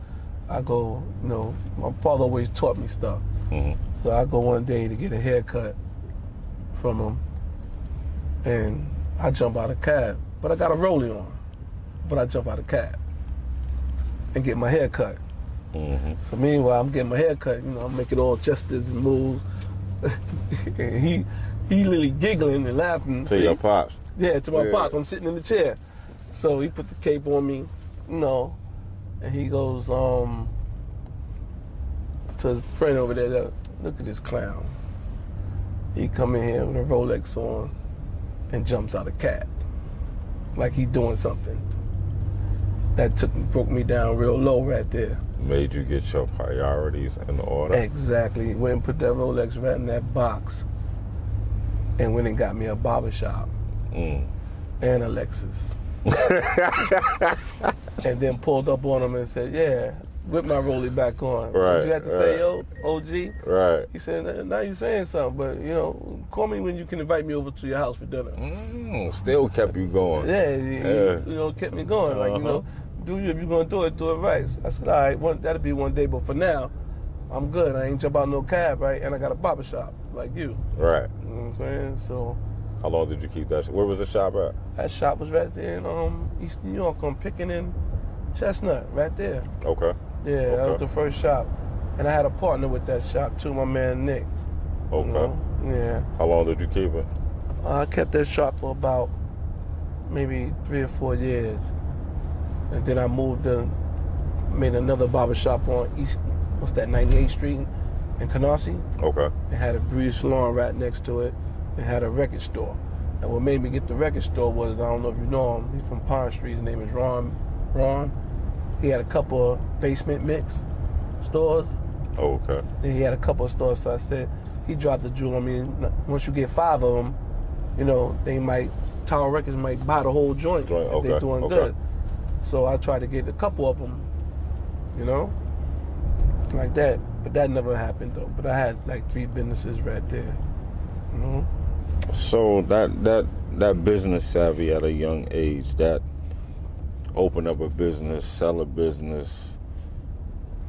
[SPEAKER 9] I go, you know, my father always taught me stuff,
[SPEAKER 6] Mhm.
[SPEAKER 9] so I go one day to get a haircut from him, and I jump out of cab, but I got a rollie on but I jump out of cab and get my hair cut. So meanwhile, I'm getting my hair cut. You know, I'm making all gestures and moves. and he he literally giggling and laughing.
[SPEAKER 6] To
[SPEAKER 9] See?
[SPEAKER 6] your pops.
[SPEAKER 9] Yeah, to my
[SPEAKER 6] Yeah.
[SPEAKER 9] pop. I'm sitting in the chair. So he put the cape on me, you know, and he goes um to his friend over there. Look, look at this clown. He come in here with a Rolex on and jumps out a cab like he's doing something. That took broke me down real low right there.
[SPEAKER 6] Made you get your priorities in order.
[SPEAKER 9] Exactly. Went and put that Rolex right in that box and went and got me a barber shop
[SPEAKER 6] Mm.
[SPEAKER 9] and a Lexus. and then pulled up on him and said, Yeah, whip my Rollie back on.
[SPEAKER 6] Right,
[SPEAKER 9] you had to say, yo, OG?
[SPEAKER 6] Right.
[SPEAKER 9] He said, Now you saying something, but you know, call me when you can invite me over to your house for dinner.
[SPEAKER 6] Mm, still kept you going.
[SPEAKER 9] Yeah, he, he, you know, kept me going. Like, you
[SPEAKER 6] Uh-huh.
[SPEAKER 9] know, do you if you're gonna do it, do it right. I said, all right, one, that'll be one day, but for now, I'm good. I ain't jump out no cab, right? And I got a barber shop like you.
[SPEAKER 6] Right.
[SPEAKER 9] You know what I'm saying? So
[SPEAKER 6] How long did you keep that? Where was the shop at?
[SPEAKER 9] that shop was right there in um East New York on Pitkin and Chestnut, right there.
[SPEAKER 6] Okay.
[SPEAKER 9] Yeah, that was the first shop. And I had a partner with that shop too, my man Nick. you
[SPEAKER 6] Okay.
[SPEAKER 9] know? Yeah.
[SPEAKER 6] How long did you keep it?
[SPEAKER 9] I kept that shop for about maybe three or four years. And then I moved and made another barber shop on East, what's that, 98th Street in Canarsie.
[SPEAKER 6] Okay.
[SPEAKER 9] It had a beauty salon right next to it. It had a record store. And what made me get the record store was, I don't know if you know him, he's from Pond Street. His name is Ron. Ron. He had a couple of basement mix stores.
[SPEAKER 6] Oh, okay.
[SPEAKER 9] Then he had a couple of stores. So I said, he dropped the jewel. I mean, once you get five of them, you know, they might, Tower Records might buy the whole joint
[SPEAKER 6] Joint,
[SPEAKER 9] if they're doing
[SPEAKER 6] okay.
[SPEAKER 9] good. So I tried to get a couple of them, you know, like that. But that never happened though. But I had like three businesses right there. You know?
[SPEAKER 6] So that that that business savvy at a young age, that open up a business, sell a business.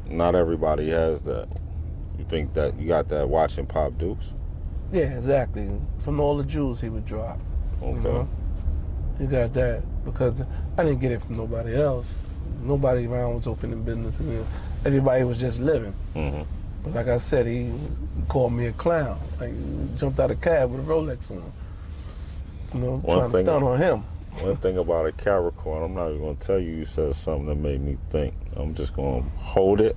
[SPEAKER 6] Not everybody has that. You think that you got that watching Pop Dukes?
[SPEAKER 9] Yeah, exactly. From all the jewels he would drop.
[SPEAKER 6] Okay.
[SPEAKER 9] You know? You got that because I didn't get it from nobody else. Nobody around was opening business. Know, everybody was just living.
[SPEAKER 6] hmm
[SPEAKER 9] But like I said, he called me a clown. Like jumped out of cab with a Rolex on. You know,
[SPEAKER 6] One
[SPEAKER 9] trying to stunt on him.
[SPEAKER 6] One thing about a Capricorn, I'm not even gonna tell you. You said something that made me think. I'm just gonna hold it,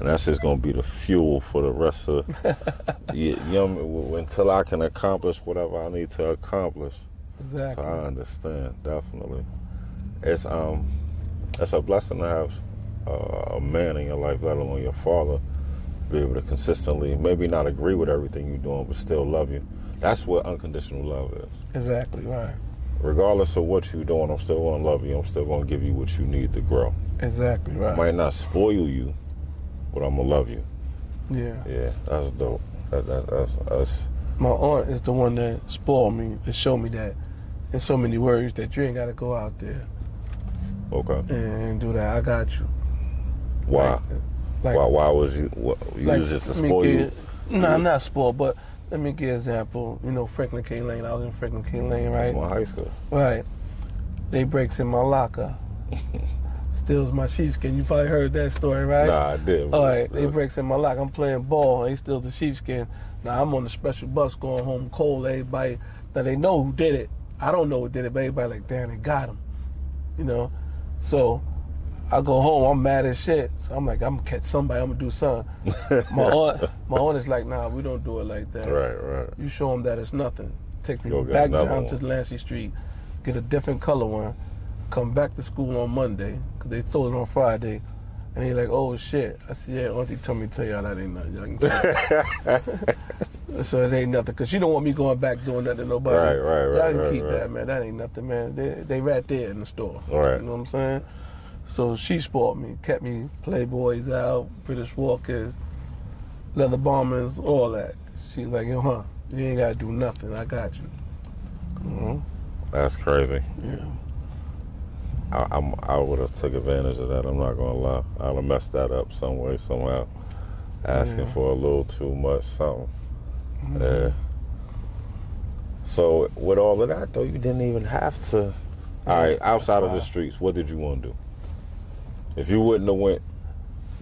[SPEAKER 6] and that's just gonna be the fuel for the rest of. you, you know, until I can accomplish whatever I need to accomplish.
[SPEAKER 9] Exactly.
[SPEAKER 6] So I understand definitely. It's um, it's a blessing to have uh, a man in your life, let alone your father, be able to consistently, maybe not agree with everything you're doing, but still love you. That's what unconditional love is.
[SPEAKER 9] Exactly right.
[SPEAKER 6] Regardless of what you're doing, I'm still gonna love you. I'm still gonna give you what you need to grow.
[SPEAKER 9] Exactly
[SPEAKER 6] I
[SPEAKER 9] right.
[SPEAKER 6] might not spoil you, but I'm gonna love you.
[SPEAKER 9] Yeah.
[SPEAKER 6] Yeah, that's dope. That, that, that's that's
[SPEAKER 9] My aunt is the one that spoiled me and showed me that in so many words that you ain't got to go out there
[SPEAKER 6] okay.
[SPEAKER 9] and do that. I got you.
[SPEAKER 6] Why?
[SPEAKER 9] Like,
[SPEAKER 6] why? Why was you? What, you
[SPEAKER 9] like,
[SPEAKER 6] was just to spoil you?
[SPEAKER 9] give- Nah, I'm not spoiled, but let me give an example. You know, Franklin K. Lane. I was in Franklin K. Lane, right?
[SPEAKER 6] That's my high school.
[SPEAKER 9] Right. They breaks in my locker. Steals my sheepskin. You probably heard that story, right?
[SPEAKER 6] Nah, I did.
[SPEAKER 9] All right, they breaks in my locker. I'm playing ball. They steals the sheepskin. Now I'm on the special bus going home cold. Everybody, now they know who did it. I don't know who did it, but everybody like, damn, they got him. You know, so I go home. I'm mad as shit. So I'm like, I'm gonna catch somebody. I'm gonna do something. my aunt, my aunt is like, nah, we don't do it like that.
[SPEAKER 6] Right, right.
[SPEAKER 9] You show them that it's nothing. Take me back down
[SPEAKER 6] one.
[SPEAKER 9] to Delancey Street, get a different color one, come back to school on Monday, because they sold it on Friday. And he like, oh shit. I said, yeah, Auntie told me to tell y'all that ain't nothing. Y'all can so it ain't nothing. Because she don't want me going back doing that to nobody.
[SPEAKER 6] Right, right, right,
[SPEAKER 9] Y'all can
[SPEAKER 6] right,
[SPEAKER 9] keep
[SPEAKER 6] right.
[SPEAKER 9] that, man. That ain't nothing, man. They, they right there in the store.
[SPEAKER 6] Right.
[SPEAKER 9] You know what I'm saying? So she spoiled me, kept me Playboys out, British Walkers, Leather Bombers, all that. She like, yo, huh, you ain't got to do nothing. I got you. Mhm.
[SPEAKER 6] That's crazy.
[SPEAKER 9] Yeah.
[SPEAKER 6] I, I'm, I would have took advantage of that. I'm not gonna lie. I'd have messed that up some way, somehow. Asking
[SPEAKER 9] Yeah.
[SPEAKER 6] for a little too much something. Mm-hmm. Yeah. So with all of that though, you didn't even have to. All right, outside of the streets, what did you want to do? If you wouldn't have went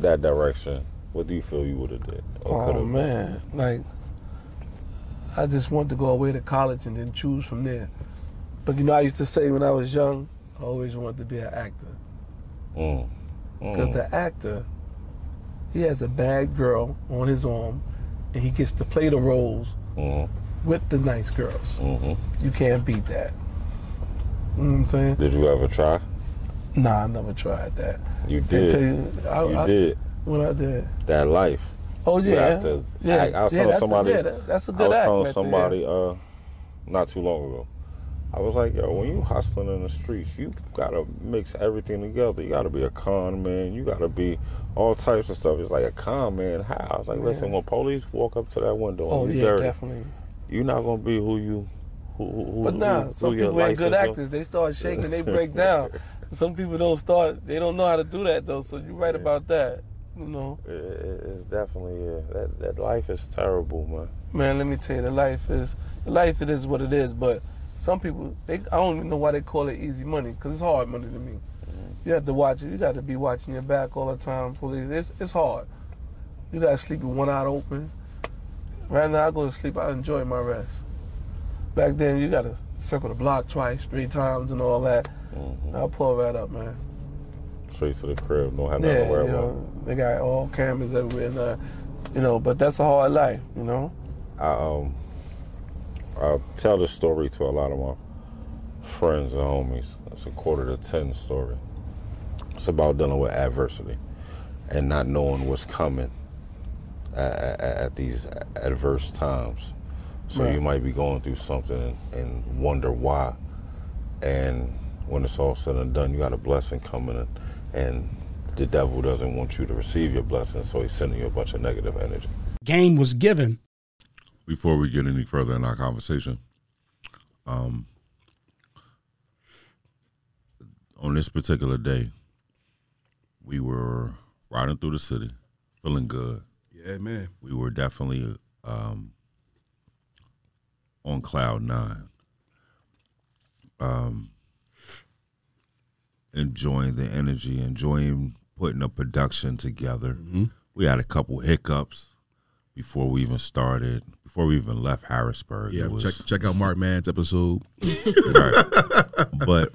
[SPEAKER 6] that direction, what do you feel you would have did?
[SPEAKER 9] Oh man, like I just wanted to go away to college and then choose from there. But you know, I used to say when I was young, I always wanted to be an actor
[SPEAKER 6] Mm.
[SPEAKER 9] because
[SPEAKER 6] Mm.
[SPEAKER 9] the actor, he has a bad girl on his arm, and he gets to play the roles
[SPEAKER 6] Mhm.
[SPEAKER 9] with the nice girls.
[SPEAKER 6] Mhm.
[SPEAKER 9] You can't beat that. You know what I'm saying?
[SPEAKER 6] Did you ever try?
[SPEAKER 9] Nah, I never tried that.
[SPEAKER 6] You did.
[SPEAKER 9] tell you, I,
[SPEAKER 6] you
[SPEAKER 9] I-
[SPEAKER 6] did
[SPEAKER 9] What I did.
[SPEAKER 6] that life.
[SPEAKER 9] Oh
[SPEAKER 6] You
[SPEAKER 9] yeah,
[SPEAKER 6] have to
[SPEAKER 9] yeah.
[SPEAKER 6] act. I was
[SPEAKER 9] yeah,
[SPEAKER 6] telling
[SPEAKER 9] that's
[SPEAKER 6] somebody.
[SPEAKER 9] A, yeah, that- that's a
[SPEAKER 6] I
[SPEAKER 9] good
[SPEAKER 6] was
[SPEAKER 9] act.
[SPEAKER 6] telling somebody uh, not too long ago. I was like, yo, when you hustling in the streets, you gotta mix everything together. You gotta be a con man. You gotta be all types of stuff. It's like a con man. How? I was like, listen, when police walk up to that window,
[SPEAKER 9] Oh
[SPEAKER 6] you
[SPEAKER 9] yeah,
[SPEAKER 6] dirty,
[SPEAKER 9] definitely.
[SPEAKER 6] you're not gonna be who you. Who, who,
[SPEAKER 9] But nah,
[SPEAKER 6] who,
[SPEAKER 9] some people ain't good actors. They start shaking, they break down. Some people don't start. They don't know how to do that though. So you're right about that. You know,
[SPEAKER 6] It- it- It's definitely yeah. That that life is terrible, man.
[SPEAKER 9] man. Let me tell you, the life is the life. It is what it is. But some people, they I don't even know why they call it easy money because it's hard money to me. You have to watch it. You got to be watching your back all the time. Police. It's it's hard. You got to sleep with one eye open. Right now, I go to sleep. I enjoy my rest. Back then, you got to circle the block twice, three times, and all that. I'll pull that up, man.
[SPEAKER 6] Straight to the crib. Don't have nothing
[SPEAKER 9] Yeah,
[SPEAKER 6] to worry about.
[SPEAKER 9] they got all cameras everywhere, and, uh, you know. But that's a hard life, you know.
[SPEAKER 6] I um I tell this story to a lot of my friends and homies. It's a quarter to ten story. It's about dealing with adversity and not knowing what's coming at, at, at these adverse times. So
[SPEAKER 9] Right.
[SPEAKER 6] you might be going through something and, wonder why. And when it's all said and done, you got a blessing coming, and, and the devil doesn't want you to receive your blessing, so he's sending you a bunch of negative energy.
[SPEAKER 10] Game was given.
[SPEAKER 6] Before we get any further in our conversation, um, on this particular day, we were riding through the city, feeling good.
[SPEAKER 7] Yeah, man.
[SPEAKER 6] We were definitely um, on cloud nine, um, enjoying the energy, enjoying putting a production together. We had a couple hiccups before we even started, before we even left Harrisburg.
[SPEAKER 7] Yeah,
[SPEAKER 6] It was-
[SPEAKER 7] check check out Mark Man's episode.
[SPEAKER 6] right. but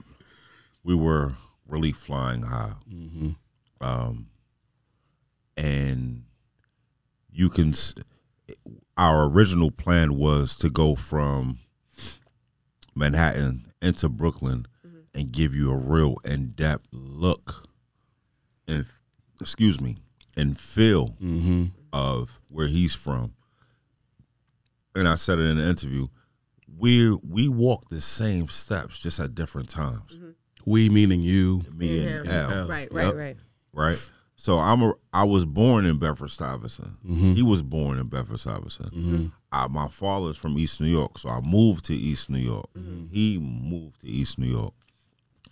[SPEAKER 6] we were really flying high. Mm-hmm. Um, and you can, our original plan was to go from Manhattan into Brooklyn mm-hmm. and give you a real in depth look and, excuse me, and feel mm-hmm. Of where he's from. And I said it in the interview we we walk the same steps just at different times. Mm-hmm.
[SPEAKER 7] We meaning you,
[SPEAKER 6] Me and
[SPEAKER 8] Yeah.
[SPEAKER 6] Al.
[SPEAKER 8] Right, right,
[SPEAKER 6] Yep.
[SPEAKER 8] right.
[SPEAKER 6] Right. So I'm a I was born in Bedford Stuyvesant. Mm-hmm. He was born in Bedford Stuyvesant. Mm-hmm. I, my father's from East New York, so I moved to East New York. He moved to East New York.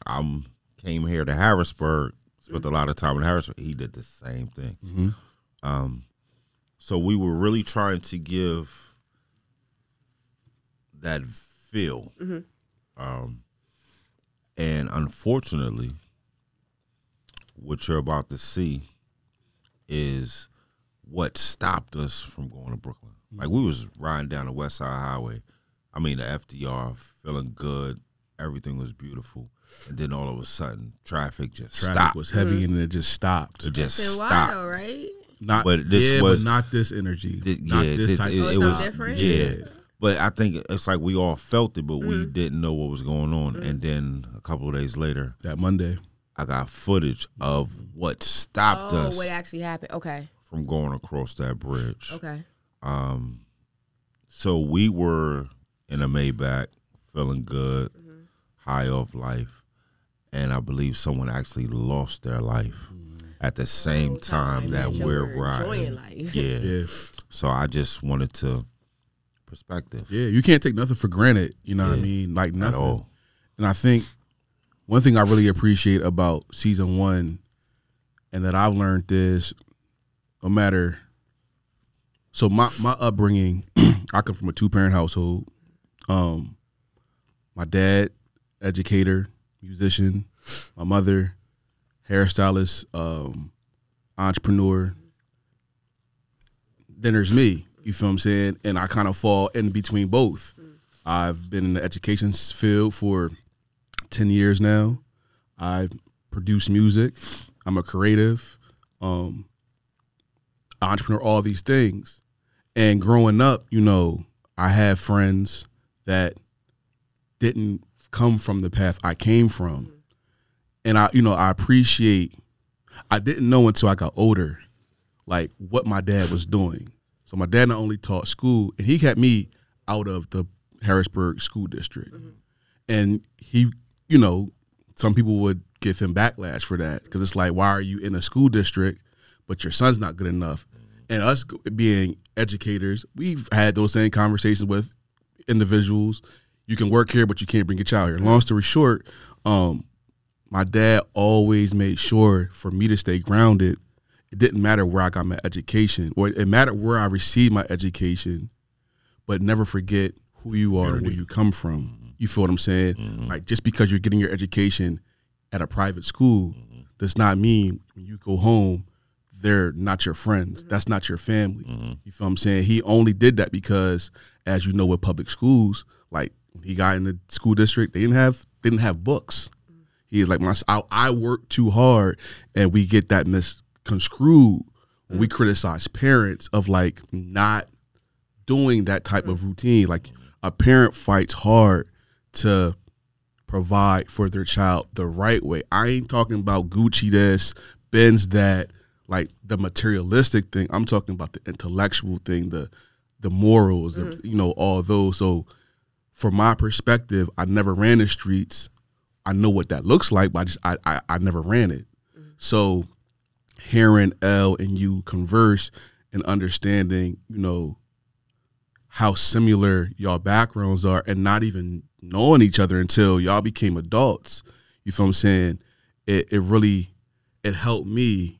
[SPEAKER 6] I came here to Harrisburg, spent a lot of time in Harrisburg. He did the same thing. Um, so we were really trying to give that feel. Um, and unfortunately, what you're about to see is what stopped us from going to Brooklyn. Mm-hmm. Like we was riding down the West Side Highway. I mean the FDR, feeling good. Everything was beautiful. And then all of a sudden, traffic just
[SPEAKER 7] traffic
[SPEAKER 6] stopped.
[SPEAKER 7] was heavy and it just stopped.
[SPEAKER 6] it just
[SPEAKER 8] Been
[SPEAKER 6] stopped.
[SPEAKER 8] wild, right?
[SPEAKER 7] Not
[SPEAKER 6] But this
[SPEAKER 7] yeah,
[SPEAKER 6] was-
[SPEAKER 7] but not this energy.
[SPEAKER 6] Th-
[SPEAKER 7] not
[SPEAKER 6] yeah,
[SPEAKER 7] this
[SPEAKER 6] th-
[SPEAKER 7] type
[SPEAKER 6] it,
[SPEAKER 7] of
[SPEAKER 8] Oh,
[SPEAKER 6] it was
[SPEAKER 8] different?
[SPEAKER 6] yeah. But I think it's like we all felt it, but we
[SPEAKER 8] Mm-hmm.
[SPEAKER 6] didn't know what was going on. And then a couple of days later,
[SPEAKER 7] that Monday.
[SPEAKER 6] I got footage of what stopped
[SPEAKER 8] Oh,
[SPEAKER 6] us
[SPEAKER 8] what actually happened? Okay,
[SPEAKER 6] from going across that bridge.
[SPEAKER 8] okay.
[SPEAKER 6] Um, so we were in a Maybach, feeling good,
[SPEAKER 8] Mm-hmm.
[SPEAKER 6] high off life, and I believe someone actually lost their life at the same
[SPEAKER 8] Whole
[SPEAKER 6] time, that we're
[SPEAKER 8] were enjoying
[SPEAKER 6] riding. Yeah.
[SPEAKER 7] Yeah,
[SPEAKER 6] So I just wanted to perspective
[SPEAKER 7] yeah. You can't take nothing for granted. You know what I mean? Like
[SPEAKER 6] at
[SPEAKER 7] nothing.
[SPEAKER 6] all.
[SPEAKER 7] And I think one thing I really appreciate about season one, and that I've learned is, no matter. So my my upbringing, I come from a two parent household. Um, my dad, educator, musician. My mother, hairstylist. Um, entrepreneur. Then there's me. You feel what I'm saying? And I kind of fall in between both. I've been in the education field for 10 years now. I produce music. I'm a creative, um, entrepreneur, all these things. And growing up, you know, I have friends that didn't come from the path I came from. And I, you know, I appreciate, I didn't know until I got older, like what my dad was doing. So my dad not only taught school, and he kept me out of the Harrisburg school district. And he, you know, some people would give him backlash for that because it's like, why are you in a school district, but your son's not good enough? And us being educators, we've had those same conversations with individuals. You can work here, but you can't bring your child here. Long story short, um, my dad always made sure for me to stay grounded. It didn't matter where I got my education, or it mattered where I received my education, but never forget who you are and where you come from. You feel what I'm saying? Mm-hmm. Like just because you're getting your education at a private school mm-hmm. does not mean when you go home they're not your friends. Mm-hmm. That's not your family. You feel what I'm saying? He only did that because, as you know, with public schools, like when he got in the school district, they didn't have they didn't have books. He is like, my, I, I work too hard, and we get that misconstrued when we mm-hmm. criticize parents of like not doing that type of mm-hmm. routine. Like a parent fights hard to provide for their child the right way. I ain't talking about Gucci this, Benz that, like the materialistic thing. I'm talking about the intellectual thing, the the morals, the, mm-hmm. you know, all those. So from my perspective, I never ran the streets. I know what that looks like, but I just I I, I never ran it. So hearing L and you converse and understanding, you know, how similar y'all backgrounds are and not even knowing each other until y'all became adults. You feel what I'm saying? It it really it helped me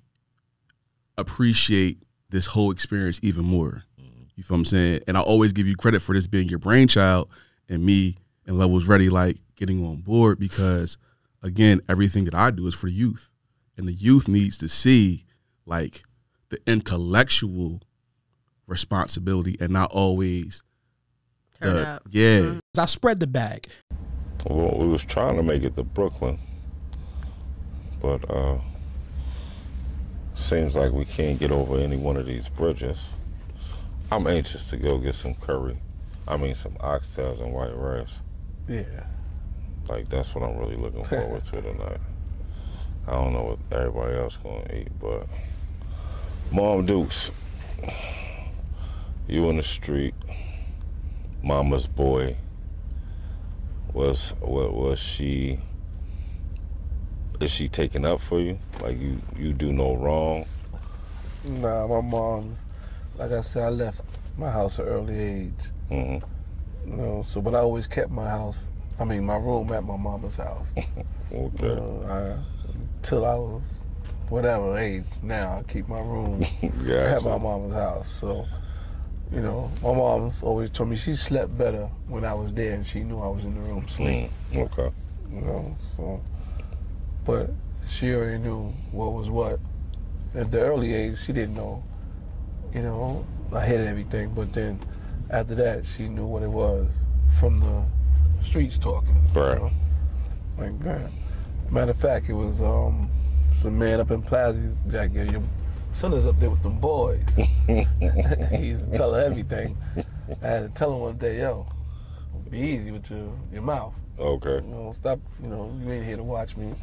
[SPEAKER 7] appreciate this whole experience even more. Mm-hmm. You feel what I'm saying? And I always give you credit for this being your brainchild and me and Levels Ready like getting on board because again, everything that I do is for the youth. And the youth needs to see like the intellectual responsibility and not always
[SPEAKER 8] Turn
[SPEAKER 7] the
[SPEAKER 8] up.
[SPEAKER 7] yeah.
[SPEAKER 10] I spread the bag.
[SPEAKER 6] Well, we was trying to make it to Brooklyn, but uh, seems like we can't get over any one of these bridges. I'm anxious to go get some curry. I mean, some oxtails and white rice.
[SPEAKER 9] Yeah.
[SPEAKER 6] Like that's what I'm really looking forward to tonight. I don't know what everybody else gonna eat, but Mom Dukes, you in the street, Mama's boy. Was what was she? Is she taking up for you? Like you you do no wrong?
[SPEAKER 9] Nah, my mom's, like I said, I left my house at an early age.
[SPEAKER 6] hmm
[SPEAKER 9] You know, so but I always kept my house, I mean my room at my mama's house.
[SPEAKER 6] Okay.
[SPEAKER 9] I, till I was whatever age. Now I keep my room
[SPEAKER 6] Yeah.
[SPEAKER 9] at my mama's house. So, you know, my mom's always told me she slept better when I was there, and she knew I was in the room sleep.
[SPEAKER 6] Mm, okay.
[SPEAKER 9] You know, so but she already knew what was what. At the early age, she didn't know. You know, I hated everything, but then after that, she knew what it was from the streets talking. you
[SPEAKER 6] Right.
[SPEAKER 9] know, like that. Matter of fact, it was um, some man up in Plaza. He's "Yeah, your son is up there with them boys. he used to tell her everything. I had to tell him one day, yo, be easy with your, your mouth.
[SPEAKER 6] Okay.
[SPEAKER 9] You know, stop. You know, you ain't here to watch me.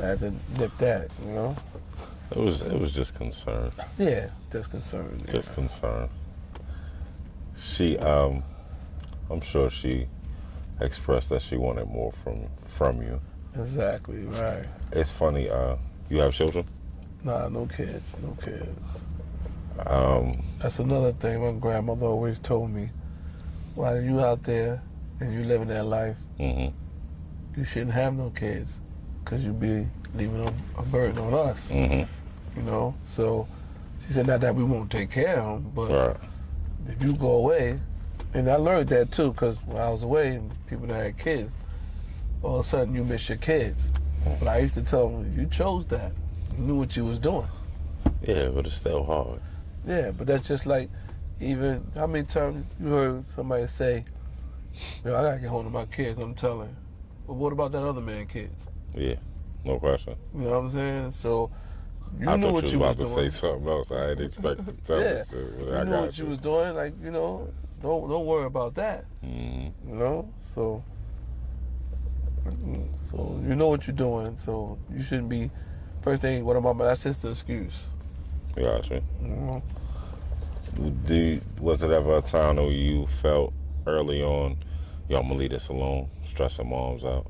[SPEAKER 9] I had to nip that. You know.
[SPEAKER 6] It was it was just concern.
[SPEAKER 9] Yeah, just concerned. Yeah.
[SPEAKER 6] Just concern. She um I'm sure she expressed that she wanted more from from you.
[SPEAKER 9] exactly right.
[SPEAKER 6] It's funny, uh you have children?
[SPEAKER 9] Nah, no kids, no kids.
[SPEAKER 6] Um
[SPEAKER 9] That's another thing my grandmother always told me. While you out there and you living that life,
[SPEAKER 6] mhm.
[SPEAKER 9] you shouldn't have no kids, cause you'll be leaving a, a burden on us.
[SPEAKER 6] Mhm.
[SPEAKER 9] You know. So she said, not that we won't take care of them, but
[SPEAKER 6] Right.
[SPEAKER 9] if you go away, and I learned that too, because when I was away, people that had kids, all of a sudden you miss your kids. But I used to tell them, you chose that. You knew what you was doing.
[SPEAKER 6] Yeah, but it's still hard.
[SPEAKER 9] Yeah, but that's just like even how many times you heard somebody say, "Yo, I gotta get home to my kids." I'm telling. But what about that other man kids?
[SPEAKER 6] Yeah, no question.
[SPEAKER 9] You know what I'm saying? So you
[SPEAKER 6] I
[SPEAKER 9] knew
[SPEAKER 6] thought
[SPEAKER 9] what
[SPEAKER 6] you was
[SPEAKER 9] was
[SPEAKER 6] about
[SPEAKER 9] doing.
[SPEAKER 6] to say something else. I didn't expect to tell
[SPEAKER 9] yeah,
[SPEAKER 6] shit,
[SPEAKER 9] you
[SPEAKER 6] I
[SPEAKER 9] knew
[SPEAKER 6] got
[SPEAKER 9] what you was doing. Like you know, don't don't worry about that.
[SPEAKER 6] Mhm.
[SPEAKER 9] You know, so so you know what you're doing. So you shouldn't be. First thing, what about that's just an excuse.
[SPEAKER 6] Gotcha.
[SPEAKER 9] You know?
[SPEAKER 6] Do you, was it ever a time where you felt early on, yo, I'm gonna leave this alone, stressing moms out?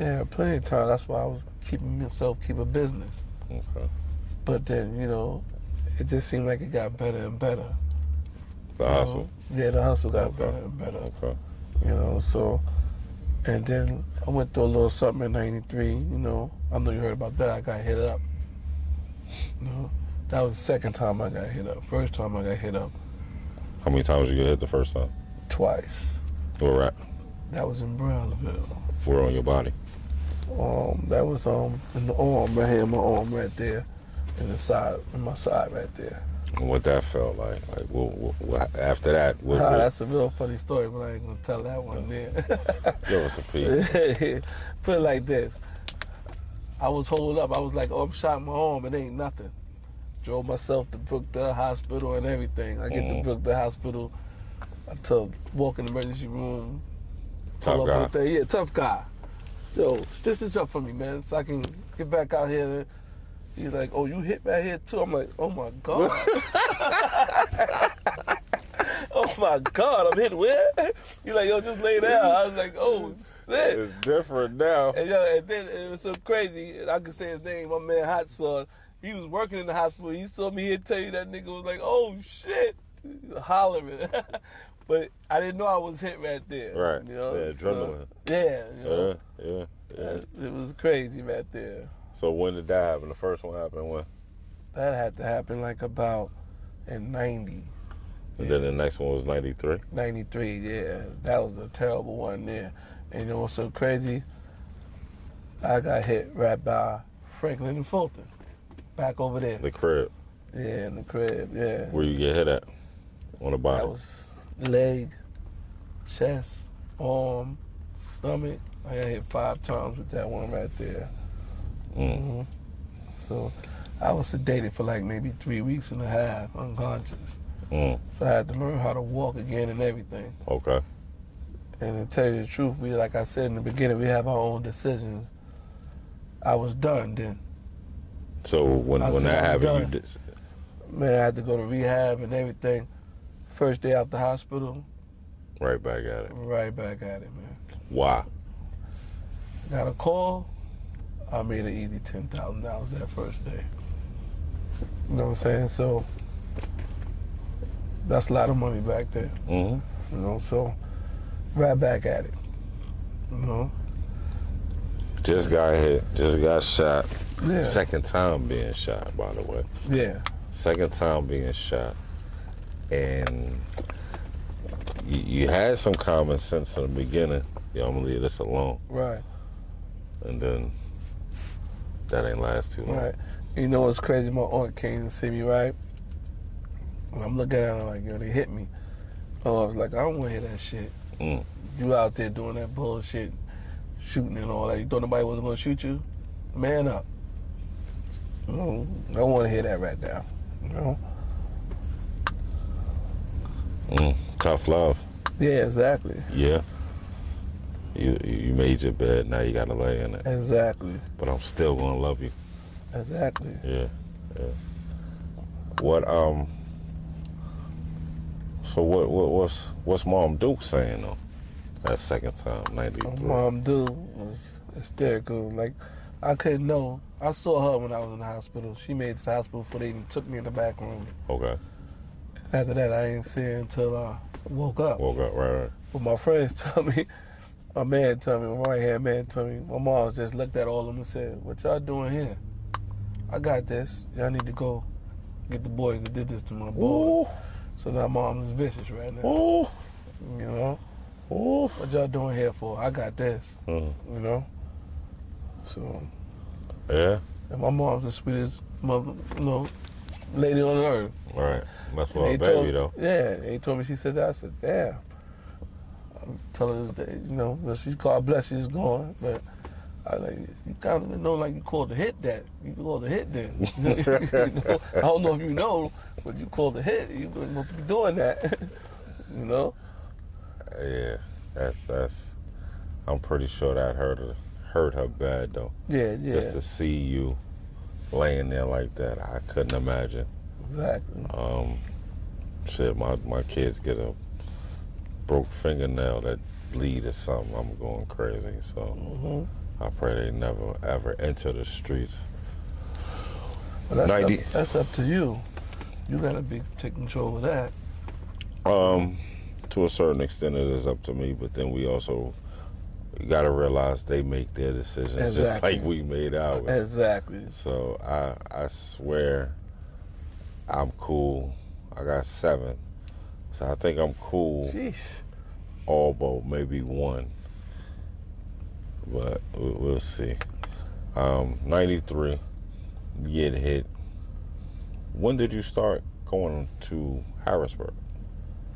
[SPEAKER 9] Yeah, plenty of time. That's why I was keeping myself keep a business.
[SPEAKER 6] Okay.
[SPEAKER 9] But then, you know, it just seemed like it got better and better.
[SPEAKER 6] The
[SPEAKER 9] You know?
[SPEAKER 6] hustle.
[SPEAKER 9] Yeah, the hustle got
[SPEAKER 6] Okay.
[SPEAKER 9] better and better.
[SPEAKER 6] Okay.
[SPEAKER 9] You know, so and then I went through a little something in '93. You know, I know you heard about that. I got hit up. You know, that was the second time I got hit up. First time I got hit up
[SPEAKER 6] How many times you get hit the first time?
[SPEAKER 9] twice.
[SPEAKER 6] Where at?
[SPEAKER 9] That was in Brownsville.
[SPEAKER 6] Where on your body?
[SPEAKER 9] Um, that was um in the arm right here, my arm right there, in the side, in my side right there.
[SPEAKER 6] And what that felt like? Like, what, what, what, after that, what,
[SPEAKER 9] that's a real funny story, but I ain't gonna tell that one there.
[SPEAKER 6] give us a piece.
[SPEAKER 9] Put it like this. I was holed up. I was like, oh, I'm shot in my arm. It ain't nothing. Drove myself to Brookdale Hospital and everything. I get
[SPEAKER 6] Mhm.
[SPEAKER 9] to Brookdale Hospital. I tell, walk in the emergency room.
[SPEAKER 6] Tough guy.
[SPEAKER 9] on the thing. Yeah, tough guy. Yo, stitch this up for me, man, so I can get back out here. He's like, oh, you hit back here too? I'm like, oh my God. oh my God, I'm hit where? He's like, yo, just lay down. I was like, oh shit.
[SPEAKER 6] It's different now.
[SPEAKER 9] And, yo, and then it was so crazy. and I could say his name. My man Hot Sauce. He was working in the hospital. He saw me. He'd tell you that nigga was like, "Oh shit," hollering. but I didn't know I was hit right there.
[SPEAKER 6] Right.
[SPEAKER 9] You know?
[SPEAKER 6] Yeah,
[SPEAKER 9] So,
[SPEAKER 6] adrenaline.
[SPEAKER 9] yeah. You know?
[SPEAKER 6] Yeah, yeah, yeah.
[SPEAKER 9] It was crazy right there.
[SPEAKER 6] So when did that happen? The first one happened when?
[SPEAKER 9] That had to happen like about in 90,
[SPEAKER 6] And then the next one was 93.
[SPEAKER 9] 93. Yeah, that was a terrible one there. And know what's so crazy? I got hit right by Franklin and Fulton, back over there.
[SPEAKER 6] The crib.
[SPEAKER 9] Yeah, in the crib. Yeah.
[SPEAKER 6] Where you get hit at? On the body.
[SPEAKER 9] That was leg, chest, arm, stomach. I got hit five times with that one right there.
[SPEAKER 6] Mm.
[SPEAKER 9] hmm So I was sedated for like maybe three weeks and a half, unconscious.
[SPEAKER 6] Mm.
[SPEAKER 9] So I had to learn how to walk again and everything.
[SPEAKER 6] Okay.
[SPEAKER 9] And to tell you the truth, we like I said in the beginning, we have our own decisions. I was done then.
[SPEAKER 6] So when
[SPEAKER 9] I
[SPEAKER 6] when that happened, you did,
[SPEAKER 9] Man, I had to go to rehab and everything. First day out the hospital,
[SPEAKER 6] right back at it.
[SPEAKER 9] right back at it, man.
[SPEAKER 6] Why?
[SPEAKER 9] Got a call. I made an easy ten thousand dollars that first day. You know what I'm saying? So that's a lot of money back there.
[SPEAKER 6] Mm-hmm.
[SPEAKER 9] You know, so right back at it. You know?
[SPEAKER 6] Just got hit. Just got shot.
[SPEAKER 9] Yeah.
[SPEAKER 6] Second time being shot, by the way.
[SPEAKER 9] Yeah.
[SPEAKER 6] Second time being shot, and you, you had some common sense in the beginning. Yo, I'm gonna leave this alone,
[SPEAKER 9] Right.
[SPEAKER 6] and then that ain't last too long.
[SPEAKER 9] Right. You know what's crazy? My aunt came to see me, right? And I'm looking at her like, yo, they hit me. Oh, I was like, I don't want to hear that shit.
[SPEAKER 6] Mm.
[SPEAKER 9] You out there doing that bullshit, shooting and all that. You thought nobody wasn't going to shoot you? Man up. No, I don't want to hear that right now. You know?
[SPEAKER 6] Mm. Tough love.
[SPEAKER 9] Yeah, exactly.
[SPEAKER 6] Yeah. You you made your bed. Now you gotta lay in it.
[SPEAKER 9] Exactly.
[SPEAKER 6] But I'm still gonna love you.
[SPEAKER 9] Exactly.
[SPEAKER 6] Yeah. Yeah. What um. So what what what's what's Mom Duke saying though? That second time, ninety three.
[SPEAKER 9] mom dude was hysterical. Like I couldn't know. I saw her when I was in the hospital. She made it to the hospital before they even took me in the back room.
[SPEAKER 6] Okay.
[SPEAKER 9] After that, I ain't see her until I woke up.
[SPEAKER 6] Woke up right right.
[SPEAKER 9] But my friends tell me, my man tell me, my right hand man tell me, my mom just looked at all of them and said, "What y'all doing here? I got this. Y'all need to go get the boys that did this to my boy." So now mom is vicious right now.
[SPEAKER 6] Ooh.
[SPEAKER 9] You know,
[SPEAKER 6] Ooh.
[SPEAKER 9] what y'all doing here for? I got this.
[SPEAKER 6] Mhm.
[SPEAKER 9] You know. So
[SPEAKER 6] Yeah.
[SPEAKER 9] And my mom's the sweetest mother, you know, lady on earth.
[SPEAKER 6] Right. That's
[SPEAKER 9] And
[SPEAKER 6] my
[SPEAKER 9] they
[SPEAKER 6] baby
[SPEAKER 9] told,
[SPEAKER 6] though.
[SPEAKER 9] Yeah, they told me she said that. I said, damn. Telling her that, you know, she's God bless she's gone, but I like you kind of know like you called the hit that. You called the hit then. You know, I don't know if you know, but you called the hit. You supposed to be doing that. you know?
[SPEAKER 6] Yeah. That's that's. I'm pretty sure that hurt her hurt her bad though.
[SPEAKER 9] Yeah, yeah.
[SPEAKER 6] Just to see you laying there like that, I couldn't imagine.
[SPEAKER 9] Exactly.
[SPEAKER 6] Um, shit, my my kids get a broke fingernail that bleed or something. I'm going crazy. So
[SPEAKER 9] Mhm.
[SPEAKER 6] I pray they never ever enter the streets.
[SPEAKER 9] But that's,
[SPEAKER 6] 90.
[SPEAKER 9] up, that's up to you. You gotta be take control of that.
[SPEAKER 6] Um, to a certain extent, it is up to me, but then we also got to realize they make their decisions just like we made ours.
[SPEAKER 9] Exactly.
[SPEAKER 6] So I I swear I'm cool. I got seven, so I think I'm cool.
[SPEAKER 9] Jeez.
[SPEAKER 6] All but maybe one, but we- we'll see. Um, 93, get hit. When did you start going to Harrisburg?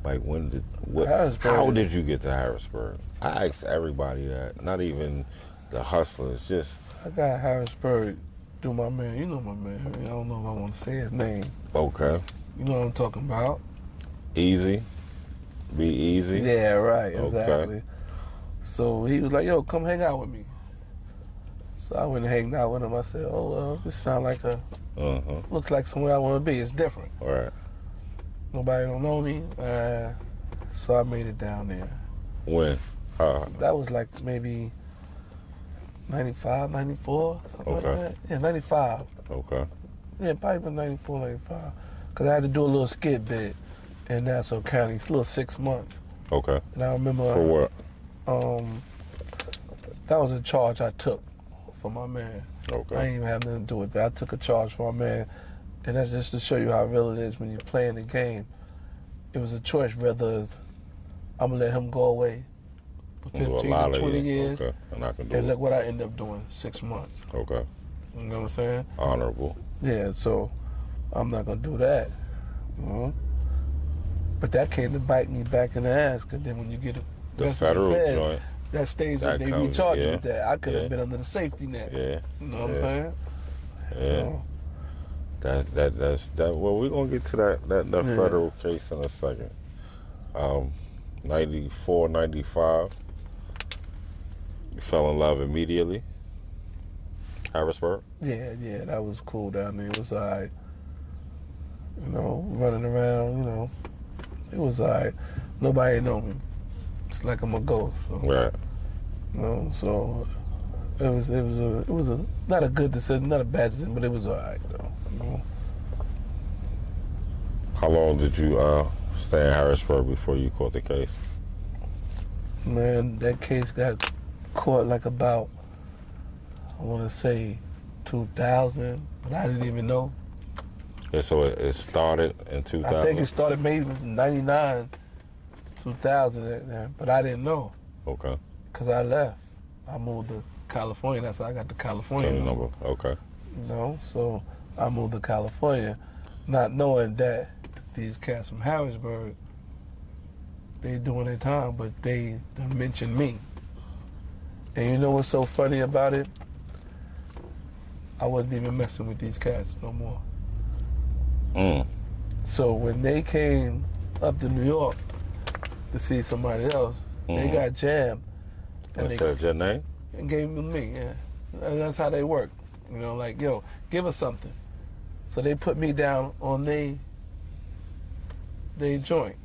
[SPEAKER 6] Like when did what?
[SPEAKER 9] Harrisburg
[SPEAKER 6] How did you get to Harrisburg? I asked everybody that, not even the hustlers, just
[SPEAKER 9] I got Harrisburg through my man. You know my man. I don't know if I want to say his name.
[SPEAKER 6] okay,
[SPEAKER 9] You know what I'm talking about?
[SPEAKER 6] Easy, be easy.
[SPEAKER 9] Yeah, right.
[SPEAKER 6] Okay.
[SPEAKER 9] Exactly. So he was like, "Yo, come hang out with me." So I went and hanged out with him. I said, "Oh well, this sound like a
[SPEAKER 6] Uh huh.
[SPEAKER 9] looks like somewhere I want to be. It's different.
[SPEAKER 6] All right.
[SPEAKER 9] Nobody don't know me." Uh, so I made it down there.
[SPEAKER 6] When? Uh,
[SPEAKER 9] That was like maybe 95, 94, something
[SPEAKER 6] Okay.
[SPEAKER 9] like that. Yeah, 95.
[SPEAKER 6] okay.
[SPEAKER 9] Yeah, probably been 94, 95. Because I had to do a little skit bit in Nassau County, a little six months.
[SPEAKER 6] Okay.
[SPEAKER 9] And I remember.
[SPEAKER 6] For what?
[SPEAKER 9] Um, that was a charge I took for my man.
[SPEAKER 6] Okay.
[SPEAKER 9] I ain't even have nothing to do with that. I took a charge for my man. And that's just to show you how real it is when you're playing the game. It was a choice whether I'm going to let him go away for
[SPEAKER 6] Do
[SPEAKER 9] 15
[SPEAKER 6] lot
[SPEAKER 9] to
[SPEAKER 6] of
[SPEAKER 9] 20 years.
[SPEAKER 6] Okay. And I can do it.
[SPEAKER 9] And look what I end up doing six months.
[SPEAKER 6] Okay.
[SPEAKER 9] You know what I'm saying?
[SPEAKER 6] Honorable.
[SPEAKER 9] Yeah, so I'm not gonna do that. know? But that came to bite me back in the ass. Cause then when you get a
[SPEAKER 6] The federal
[SPEAKER 9] feds,
[SPEAKER 6] joint.
[SPEAKER 9] that stays
[SPEAKER 6] that
[SPEAKER 9] they
[SPEAKER 6] comes-
[SPEAKER 9] recharge you with that. I could have
[SPEAKER 6] yeah.
[SPEAKER 9] been under the safety net.
[SPEAKER 6] Yeah.
[SPEAKER 9] You know what
[SPEAKER 6] yeah.
[SPEAKER 9] I'm saying?
[SPEAKER 6] Yeah.
[SPEAKER 9] So
[SPEAKER 6] That that that's that. Well, we're gonna get to that that, that
[SPEAKER 9] Yeah.
[SPEAKER 6] federal case in a second. Um, 94, 95. You fell in love immediately. Harrisburg.
[SPEAKER 9] yeah, yeah, that was cool down there. It was alright. You know, running around. You know, it was alright. Nobody know me. It's like I'm a ghost. So.
[SPEAKER 6] Right.
[SPEAKER 9] You know, so it was it was a it was a not a good decision, not a bad decision, but it was alright though. You know?
[SPEAKER 6] How long did you uh, stay in Harrisburg before you caught the case?
[SPEAKER 9] Man, that case got caught like about I want to say 2000, but I didn't even know.
[SPEAKER 6] And so it, it started in 2000.
[SPEAKER 9] I think it started maybe 99, 2000, eh, but I didn't know
[SPEAKER 6] Okay.
[SPEAKER 9] because I left. I moved to California. That's how I got the California
[SPEAKER 6] Same
[SPEAKER 9] number.
[SPEAKER 6] Okay.
[SPEAKER 9] You know, so I moved to California, not knowing that these cats from Harrisburg, they doing their time, but they done mentioned me. And you know what's so funny about it? I wasn't even messing with these cats no more.
[SPEAKER 6] Mm.
[SPEAKER 9] So when they came up to New York to see somebody else, they
[SPEAKER 6] Mhm.
[SPEAKER 9] got jammed
[SPEAKER 6] And
[SPEAKER 9] they
[SPEAKER 6] said your name?
[SPEAKER 9] and gave them me. Yeah, and that's how they work. You know, like yo, give us something. So they put me down on they they joint.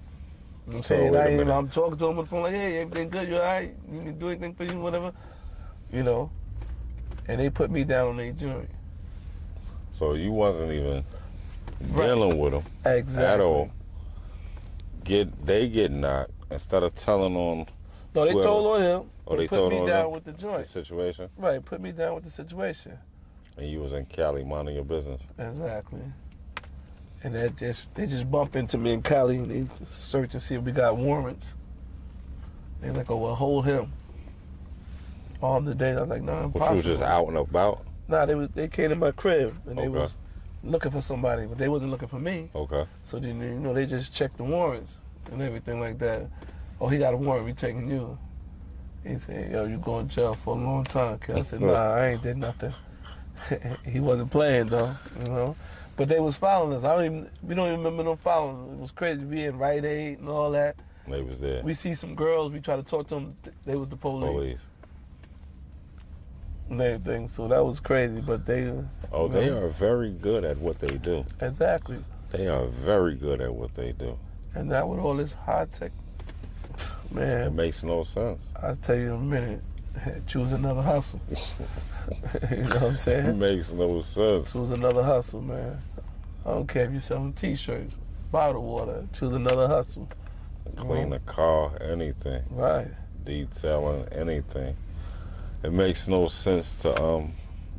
[SPEAKER 9] You know I'm
[SPEAKER 6] So,
[SPEAKER 9] saying? I. I'm talking to them on the phone like, hey, everything good? You all right? You to do anything for you? Whatever. You know. And they put me down on their joint.
[SPEAKER 6] So you wasn't even
[SPEAKER 9] Right.
[SPEAKER 6] dealing with them
[SPEAKER 9] Exactly.
[SPEAKER 6] at all. Get they get knocked instead of telling on
[SPEAKER 9] No, they
[SPEAKER 6] whoever.
[SPEAKER 9] told on him.
[SPEAKER 6] Oh, they
[SPEAKER 9] put
[SPEAKER 6] told
[SPEAKER 9] me down
[SPEAKER 6] them?
[SPEAKER 9] with the
[SPEAKER 6] the
[SPEAKER 9] joint.
[SPEAKER 6] situation,
[SPEAKER 9] Right, put me down with the situation.
[SPEAKER 6] and you was in Cali minding your business.
[SPEAKER 9] Exactly. And that just they just bump into me in Cali and they search and see if we got warrants. They like, oh well, hold him. On the day, I'm like, no, nah,
[SPEAKER 6] But you was just out and about.
[SPEAKER 9] Nah, they was they came to my crib and they was looking for somebody, but they wasn't looking for me.
[SPEAKER 6] Okay.
[SPEAKER 9] So then you know they just checked the warrants and everything like that. Oh, he got a warrant. We taking you. He said, "Yo, you going to jail for a long time." Kid. I said, "Nah, I ain't did nothing." he wasn't playing though, you know. But they was following us. I don't even. We don't even remember them following. It was crazy. We in Rite Aid and all that.
[SPEAKER 6] They was there.
[SPEAKER 9] We see some girls. We try to talk to them. They was the police,
[SPEAKER 6] Police.
[SPEAKER 9] And everything. So that was crazy. But they.
[SPEAKER 6] Oh, they
[SPEAKER 9] know,
[SPEAKER 6] are very good at what they do.
[SPEAKER 9] exactly.
[SPEAKER 6] They are very good at what they do.
[SPEAKER 9] And that with all this high tech, man, It
[SPEAKER 6] makes no sense.
[SPEAKER 9] I'll tell you in a minute. Choose another hustle. you know what I'm saying?
[SPEAKER 6] It makes no sense.
[SPEAKER 9] Choose another hustle, man. I don't care if you're selling T-shirts, bottled water. Choose another hustle.
[SPEAKER 6] Clean a car, anything.
[SPEAKER 9] Right.
[SPEAKER 6] Detailing, anything. It makes no sense to um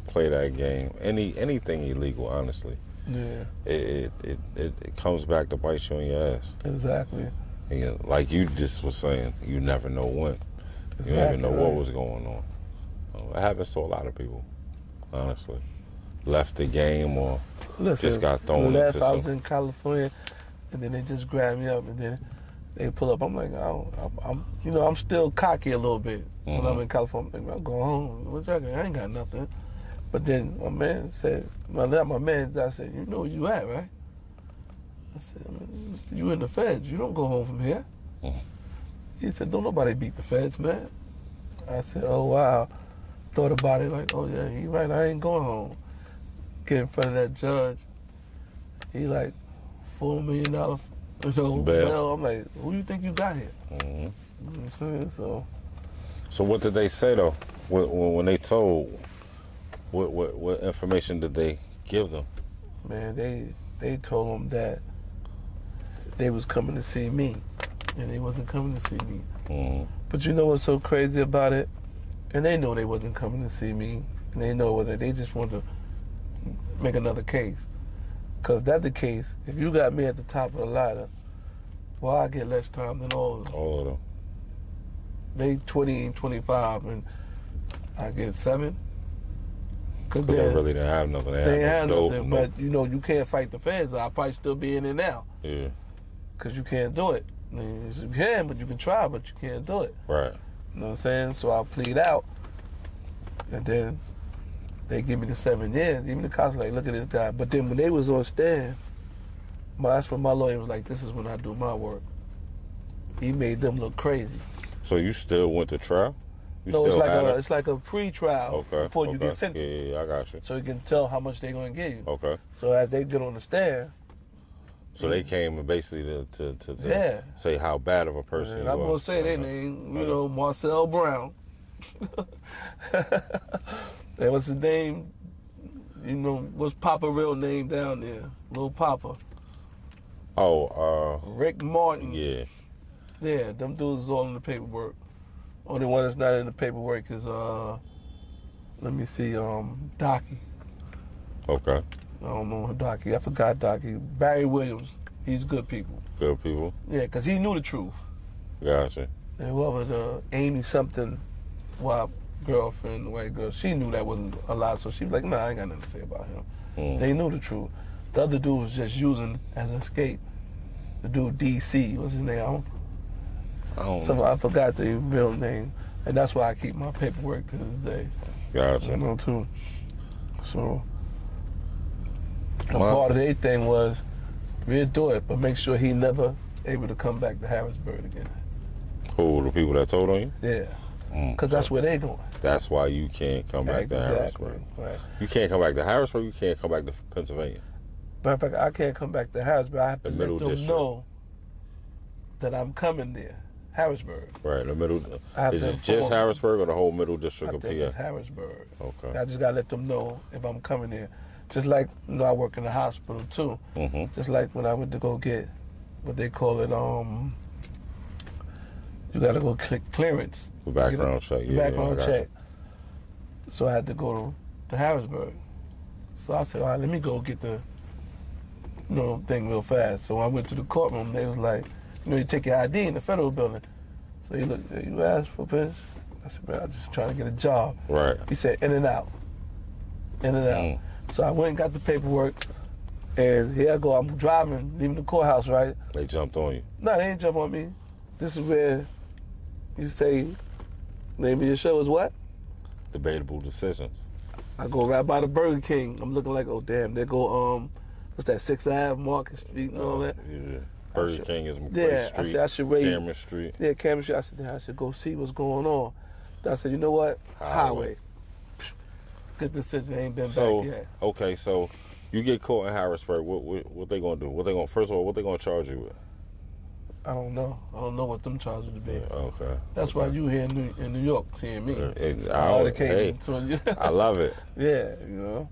[SPEAKER 6] play that game. Any anything illegal, honestly.
[SPEAKER 9] Yeah.
[SPEAKER 6] It it, it, it, comes back to bite you in your ass.
[SPEAKER 9] Exactly.
[SPEAKER 6] And you- like you just was saying, you never know when. You
[SPEAKER 9] Exactly.
[SPEAKER 6] don't even know what was going on. Uh, It happens to a lot of people, honestly. Left the game or
[SPEAKER 9] Listen,
[SPEAKER 6] just got thrown
[SPEAKER 9] last
[SPEAKER 6] into
[SPEAKER 9] I was
[SPEAKER 6] some-
[SPEAKER 9] in California, and then they just grabbed me up, and then they pull up. I'm like, I don't, I'm, I'm, you know, I'm still cocky a little bit when I'm
[SPEAKER 6] Mhm.
[SPEAKER 9] in California. I'm like, I'll go home. What y'all got? I ain't got nothing. But then my man said, my my man. I said, you know where you at, right? I said, you in the feds. You don't go home from here.
[SPEAKER 6] Mhm.
[SPEAKER 9] He said, don't nobody beat the feds, man. I said, oh wow. Thought about it like, oh yeah, he right. I ain't going home. Get in front of that judge. He like four million dollar, you know,
[SPEAKER 6] Bail.
[SPEAKER 9] bail. I'm like, who you think you got here?
[SPEAKER 6] Mhm.
[SPEAKER 9] You know what I'm saying? So
[SPEAKER 6] So what did they say though? When, when when they told, what, what what information did they give them?
[SPEAKER 9] man, they they told them that they was coming to see me, and they wasn't coming to see me.
[SPEAKER 6] hmm
[SPEAKER 9] But you know what's so crazy about it? And they know they wasn't coming to see me, and they know whether they just want to make another case. Cause that's the case. If you got me at the top of the ladder, well, I get less time than all of them.
[SPEAKER 6] All of them.
[SPEAKER 9] They 20 and 25, and I get seven. Cause
[SPEAKER 6] they really didn't have nothing. They,
[SPEAKER 9] they
[SPEAKER 6] had no
[SPEAKER 9] nothing.
[SPEAKER 6] no-
[SPEAKER 9] But you know, you can't fight the feds. I'll probably still be in there now.
[SPEAKER 6] yeah,
[SPEAKER 9] because you can't do it. I mean, you can, but you can try, but you can't do it.
[SPEAKER 6] right.
[SPEAKER 9] You know what I'm saying? So I plead out, and then they give me the seven years. Even the cops like, look at this guy. But then when they was on stand, my that's when my lawyer was like, this is when I do my work. He made them look crazy.
[SPEAKER 6] So you still went to trial? You
[SPEAKER 9] no, it's like a
[SPEAKER 6] it?
[SPEAKER 9] it's like a pre-trial
[SPEAKER 6] Okay.
[SPEAKER 9] before you get sentenced,
[SPEAKER 6] Yeah, yeah, I got you.
[SPEAKER 9] so you can tell how much they're gonna give you.
[SPEAKER 6] Okay.
[SPEAKER 9] So as they get on the stand,
[SPEAKER 6] So they came and basically to to, to, to
[SPEAKER 9] Yeah.
[SPEAKER 6] say how bad of a person.
[SPEAKER 9] And I'm gonna say their
[SPEAKER 6] Uh-huh.
[SPEAKER 9] name, you know, Marcel Brown. that was his name. You know, what's Papa real name down there? Little Papa.
[SPEAKER 6] Oh, uh,
[SPEAKER 9] Rick Martin.
[SPEAKER 6] yeah.
[SPEAKER 9] Yeah, them dudes all in the paperwork. Only one that's not in the paperwork is uh let me see, um, Docky.
[SPEAKER 6] Okay.
[SPEAKER 9] I don't know who Docky. I forgot Docky. Barry Williams. He's good people.
[SPEAKER 6] Good people.
[SPEAKER 9] Yeah, because he knew the truth.
[SPEAKER 6] Gotcha.
[SPEAKER 9] And whoever the Amy something, white girlfriend, the white girl, she knew that wasn't a lie, so she was like, "Nah, I ain't got nothing to say about him."
[SPEAKER 6] Mm.
[SPEAKER 9] They knew the truth. The other dude was just using as an escape. The dude DC, what's his name? I, don't,
[SPEAKER 6] I don't
[SPEAKER 9] some, I forgot the real name, and that's why I keep my paperwork to this day.
[SPEAKER 6] Gotcha.
[SPEAKER 9] You know too. So, a
[SPEAKER 6] Wow.
[SPEAKER 9] part of their thing was, we'll do it, but make sure he never able to come back to Harrisburg again.
[SPEAKER 6] Who the people that told on you?
[SPEAKER 9] Yeah,
[SPEAKER 6] Mm.
[SPEAKER 9] because that's where they going.
[SPEAKER 6] That's why you can't come back to Harrisburg.
[SPEAKER 9] Right.
[SPEAKER 6] You can't come back to Harrisburg. You can't come back to Pennsylvania.
[SPEAKER 9] Matter of fact, I can't come back to Harrisburg. I have
[SPEAKER 6] The
[SPEAKER 9] to let them
[SPEAKER 6] district.
[SPEAKER 9] know that I'm coming there, Harrisburg.
[SPEAKER 6] Right. The middle. Is it just Harrisburg or the whole middle
[SPEAKER 9] I
[SPEAKER 6] district of
[SPEAKER 9] think it's
[SPEAKER 6] PA?
[SPEAKER 9] Harrisburg.
[SPEAKER 6] Okay.
[SPEAKER 9] I just gotta let them know if I'm coming there. Just like you know, I work in the hospital too.
[SPEAKER 6] Mm-hmm.
[SPEAKER 9] Just like when I went to go get what they call it, um, you gotta go click clearance.
[SPEAKER 6] The background check. Yeah.
[SPEAKER 9] background
[SPEAKER 6] got
[SPEAKER 9] check. So I had to go to, to Harrisburg. So I said, all right, let me go get the you know, thing real fast. So I went to the courtroom. They was like, you know, you take your ID in the federal building. So he looked, you asked for this? I said, man, I'm just trying to get a job.
[SPEAKER 6] Right.
[SPEAKER 9] He said, in and out. in and out.
[SPEAKER 6] Mm.
[SPEAKER 9] So I went and got the paperwork, and here I go. I'm driving, leaving the courthouse, right?
[SPEAKER 6] They jumped on you.
[SPEAKER 9] No, they ain't jump on me. This is where you say, name of your show is what?
[SPEAKER 6] Debatable decisions.
[SPEAKER 9] I go right by the Burger King. I'm looking like, oh damn, they go um, what's that? Sixth Ave, Market Street, and all that.
[SPEAKER 6] Yeah. Burger
[SPEAKER 9] should-
[SPEAKER 6] King is Maclay
[SPEAKER 9] Yeah, I said I should wait.
[SPEAKER 6] Cameron Street.
[SPEAKER 9] Yeah, Cameron Street. I said, I should go see what's going on. I said, you know what?
[SPEAKER 6] Highway.
[SPEAKER 9] Highway. Good decision. Ain't been
[SPEAKER 6] So
[SPEAKER 9] back yet.
[SPEAKER 6] okay, so you get caught in Harrisburg. What, what what they gonna do? What they gonna first of all? What they gonna charge you with?
[SPEAKER 9] I don't know. I don't know what them charges would be.
[SPEAKER 6] Okay.
[SPEAKER 9] That's why you here in New, in New York seeing me.
[SPEAKER 6] Uh, it-
[SPEAKER 9] I
[SPEAKER 6] I, hey. I love it.
[SPEAKER 9] yeah, you know,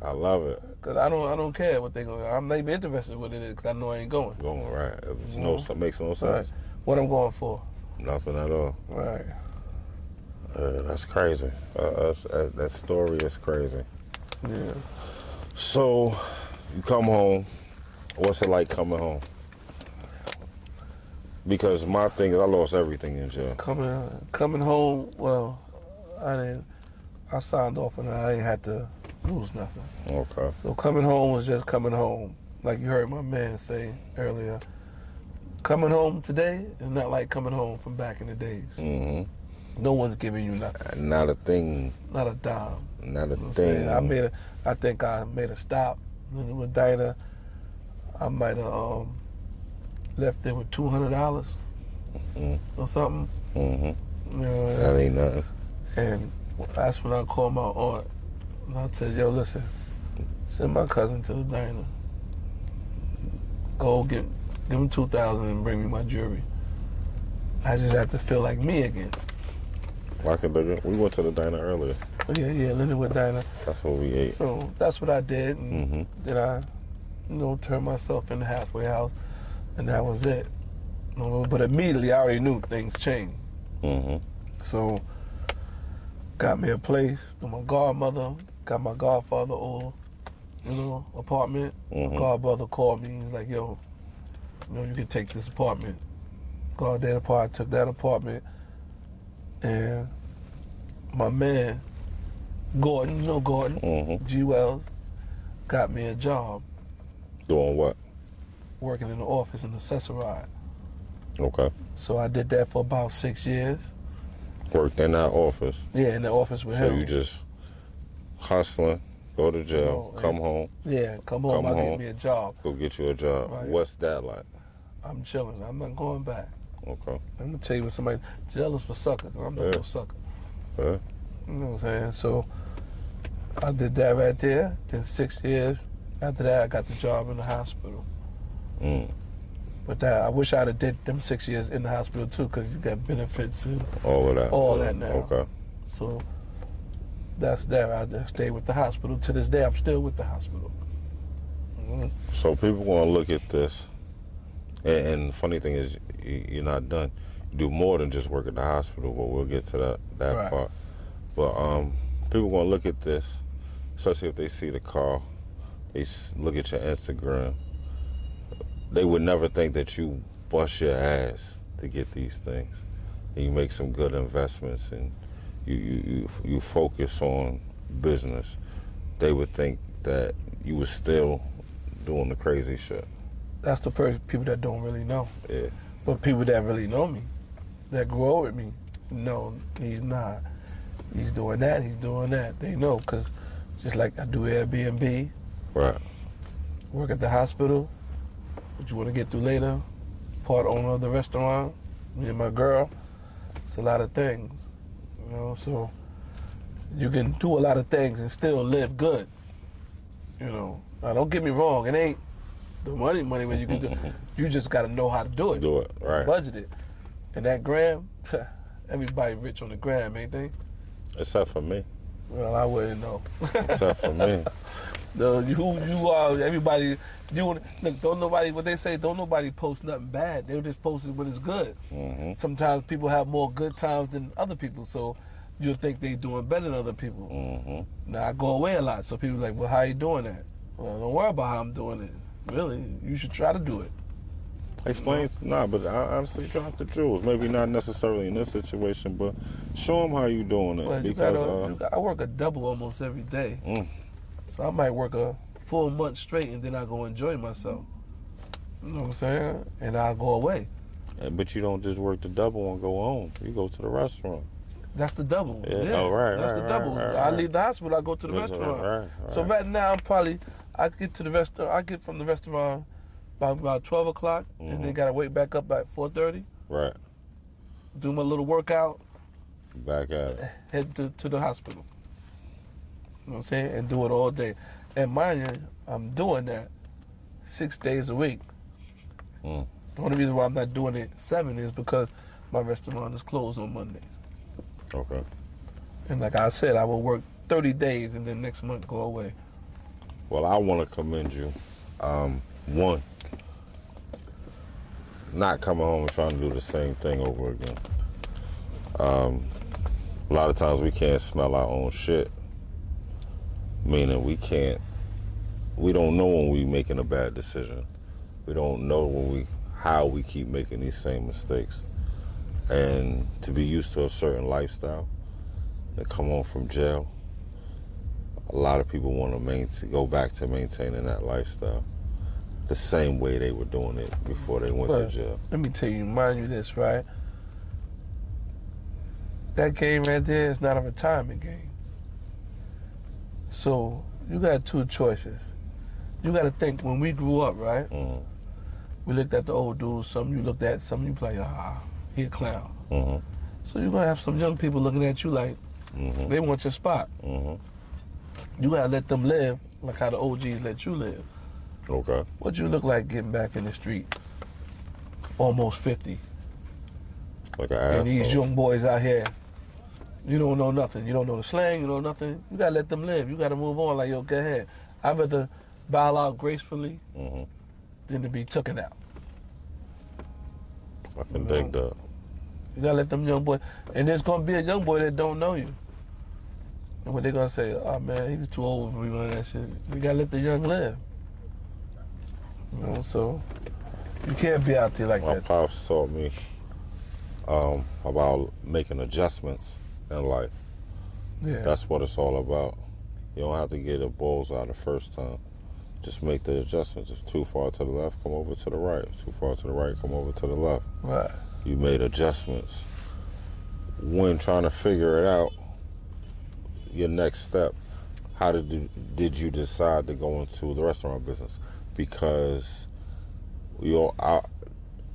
[SPEAKER 6] I love it.
[SPEAKER 9] cause I don't I don't care what they going. I'm not even interested what it is because I know I ain't going.
[SPEAKER 6] Going right. It's no
[SPEAKER 9] know?
[SPEAKER 6] makes no
[SPEAKER 9] Right.
[SPEAKER 6] sense.
[SPEAKER 9] What I'm going for.
[SPEAKER 6] Nothing at all.
[SPEAKER 9] Right.
[SPEAKER 6] Uh, that's crazy. Uh, that's, that, that story is crazy.
[SPEAKER 9] Yeah.
[SPEAKER 6] So you come home. What's it like coming home? Because my thing is, I lost everything in jail.
[SPEAKER 9] Coming coming home. Well, I didn't. I signed off and I didn't have to lose nothing.
[SPEAKER 6] Okay.
[SPEAKER 9] So coming home was just coming home. Like you heard my man say earlier. Coming home today is not like coming home from back in the days.
[SPEAKER 6] hmm
[SPEAKER 9] No one's giving you nothing.
[SPEAKER 6] Not a thing.
[SPEAKER 9] Not a dime.
[SPEAKER 6] Not a
[SPEAKER 9] You know I'm
[SPEAKER 6] thing.
[SPEAKER 9] I made a. I think I made a stop with Dinah. I might have um, left there with two hundred dollars
[SPEAKER 6] Mhm.
[SPEAKER 9] or something.
[SPEAKER 6] hmm
[SPEAKER 9] You know,
[SPEAKER 6] That ain't nothing.
[SPEAKER 9] and that's when I called my aunt and I said, "Yo, listen, send my cousin to the diner. Go get give him two thousand and bring me my jewelry. I just have to feel like me again."
[SPEAKER 6] We went to the diner earlier.
[SPEAKER 9] But yeah, yeah, Lindenwood Diner.
[SPEAKER 6] That's what we ate.
[SPEAKER 9] So that's what I did, and
[SPEAKER 6] hmm
[SPEAKER 9] then I, you know, turned myself in the halfway house, and that was it. But immediately, I already knew things changed.
[SPEAKER 6] hmm
[SPEAKER 9] So, got me a place my godmother, got my godfather over, you know, apartment.
[SPEAKER 6] Mhm.
[SPEAKER 9] My godbrother called me. He's like, "Yo, you know, you can take this apartment." Got that apartment, took that apartment, and my man, Gordon, you know Gordon,
[SPEAKER 6] hmm
[SPEAKER 9] G Wells, got me a job
[SPEAKER 6] Doing what?
[SPEAKER 9] Working in the office in the Cesaride.
[SPEAKER 6] Okay.
[SPEAKER 9] So I did that for about six years.
[SPEAKER 6] Worked in that office.
[SPEAKER 9] Yeah, in the office with
[SPEAKER 6] So
[SPEAKER 9] him.
[SPEAKER 6] So you just hustling, go to jail, come home,
[SPEAKER 9] yeah, come home,
[SPEAKER 6] Come
[SPEAKER 9] I'll
[SPEAKER 6] home.
[SPEAKER 9] get me a job.
[SPEAKER 6] go get you a job.
[SPEAKER 9] Right.
[SPEAKER 6] What's that like?
[SPEAKER 9] I'm chilling. I'm not going back.
[SPEAKER 6] Okay.
[SPEAKER 9] I'm gonna tell you what somebody jealous for suckers, and I'm not
[SPEAKER 6] Yeah.
[SPEAKER 9] no sucker.
[SPEAKER 6] Yeah.
[SPEAKER 9] You know what I'm saying? So I did that right there. Then six years after that, I got the job in the hospital.
[SPEAKER 6] Mm.
[SPEAKER 9] But that I wish I'd have did them six years in the hospital too, because you got benefits and
[SPEAKER 6] All of that.
[SPEAKER 9] All that now.
[SPEAKER 6] Okay.
[SPEAKER 9] so. That's that. I stayed with the hospital to this day. I'm still with the hospital. Mhm.
[SPEAKER 6] So people gonna look at this, and, and the funny thing is, you- you're not done. You do more than just work at the hospital, but we'll get to that that
[SPEAKER 9] Right.
[SPEAKER 6] part. But um, people gonna look at this, especially if they see the car, they look at your Instagram. They would never think that you bust your ass to get these things, and you make some good investments, and you you you, you focus on business. They would think that you were still doing the crazy shit.
[SPEAKER 9] That's the per- people that don't really know.
[SPEAKER 6] Yeah.
[SPEAKER 9] But people that really know me, that grow up with me, know he's not. He's doing that. He's doing that. They know because just like I do Airbnb,
[SPEAKER 6] Right.
[SPEAKER 9] work at the hospital, what you want to get through later, part owner of the restaurant, me and my girl. It's a lot of things, you know. So you can do a lot of things and still live good. You know. Now don't get me wrong. It ain't the money, money where you can do. You just got to know how to do it.
[SPEAKER 6] Do it. Right.
[SPEAKER 9] Budget it. And that gram, everybody rich on the gram, ain't they?
[SPEAKER 6] Except for me.
[SPEAKER 9] Well, I wouldn't know.
[SPEAKER 6] Except for me.
[SPEAKER 9] No, you you are everybody. You look. Don't nobody. What they say. Don't nobody post nothing bad. They're just posting it when it's good.
[SPEAKER 6] hmm
[SPEAKER 9] Sometimes people have more good times than other people, so you'll think they doing better than other people.
[SPEAKER 6] hmm
[SPEAKER 9] Now I go away a lot, so people are like, well, how you doing that? Well, don't worry about how I'm doing it. Really, you should try to do it.
[SPEAKER 6] Explain, nah, but I honestly drop the jewels. Maybe not necessarily in this situation, but show them how you doing it.
[SPEAKER 9] Well, you
[SPEAKER 6] because
[SPEAKER 9] gotta,
[SPEAKER 6] uh,
[SPEAKER 9] you got, I work a double almost every day.
[SPEAKER 6] Mm.
[SPEAKER 9] So I might work a full month straight and then I go enjoy myself. You know what I'm saying? And I'll go away.
[SPEAKER 6] but you don't just work the double and go home. You go to the restaurant.
[SPEAKER 9] That's the double.
[SPEAKER 6] Yeah.
[SPEAKER 9] Yeah.
[SPEAKER 6] Oh, right,
[SPEAKER 9] That's
[SPEAKER 6] right,
[SPEAKER 9] the double.
[SPEAKER 6] right, right,
[SPEAKER 9] I leave the hospital, I go to the
[SPEAKER 6] That's
[SPEAKER 9] restaurant. So
[SPEAKER 6] right.
[SPEAKER 9] now I'm probably I get to the restaurant I get from the restaurant by about twelve o'clock and
[SPEAKER 6] Mm-hmm.
[SPEAKER 9] then gotta wake back up at four thirty,
[SPEAKER 6] Right.
[SPEAKER 9] do my little workout,
[SPEAKER 6] Back at it.
[SPEAKER 9] head to, to the hospital. You know what I'm saying? And do it all day. And mind you, I'm doing that six days a week.
[SPEAKER 6] Mm.
[SPEAKER 9] The only reason why I'm not doing it seven is because my restaurant is closed on Mondays.
[SPEAKER 6] Okay.
[SPEAKER 9] And like I said, I will work 30 days and then next month go away.
[SPEAKER 6] Well, I want to commend you. Um, one, not coming home and trying to do the same thing over again. Um, a lot of times we can't smell our own shit, meaning we can't. We don't know when we're making a bad decision. We don't know when we how we keep making these same mistakes, and to be used to a certain lifestyle, to come home from jail a lot of people want to maintain, go back to maintaining that lifestyle the same way they were doing it before they went
[SPEAKER 9] But
[SPEAKER 6] to jail.
[SPEAKER 9] let me tell you, mind you this, right? That game right there is not a retirement game. So you got two choices. You got to think when we grew up, right?
[SPEAKER 6] Mhm.
[SPEAKER 9] We looked at the old dudes. Some you looked at, some you play, ah, he a clown.
[SPEAKER 6] Mhm.
[SPEAKER 9] So you're gonna have some young people looking at you like
[SPEAKER 6] Mhm.
[SPEAKER 9] they want your spot.
[SPEAKER 6] Mhm.
[SPEAKER 9] You gotta let them live like how the OGs let you live.
[SPEAKER 6] Okay.
[SPEAKER 9] What you look like getting back in the street? Almost 50.
[SPEAKER 6] Like an
[SPEAKER 9] And these young boys out here, you don't know nothing. You don't know the slang, you don't know nothing. You gotta let them live. You gotta move on like, yo, go ahead. I'd rather bow out gracefully
[SPEAKER 6] Mhm.
[SPEAKER 9] than to be taken out.
[SPEAKER 6] I can dig that.
[SPEAKER 9] You gotta let them young boy, And there's gonna be a young boy that don't know you. And what they gonna say, oh man, he was too old for me and that shit. We gotta let the young live. You know, so you can't be out there like
[SPEAKER 6] My
[SPEAKER 9] that.
[SPEAKER 6] My pops taught me um, about making adjustments in life.
[SPEAKER 9] Yeah.
[SPEAKER 6] That's what it's all about. You don't have to get a bullseye the first time. Just make the adjustments. If too far to the left, come over to the right. If too far to the right, come over to the left.
[SPEAKER 9] Right.
[SPEAKER 6] You made adjustments. When trying to figure it out, your next step, how did you, did you decide to go into the restaurant business? Because you I,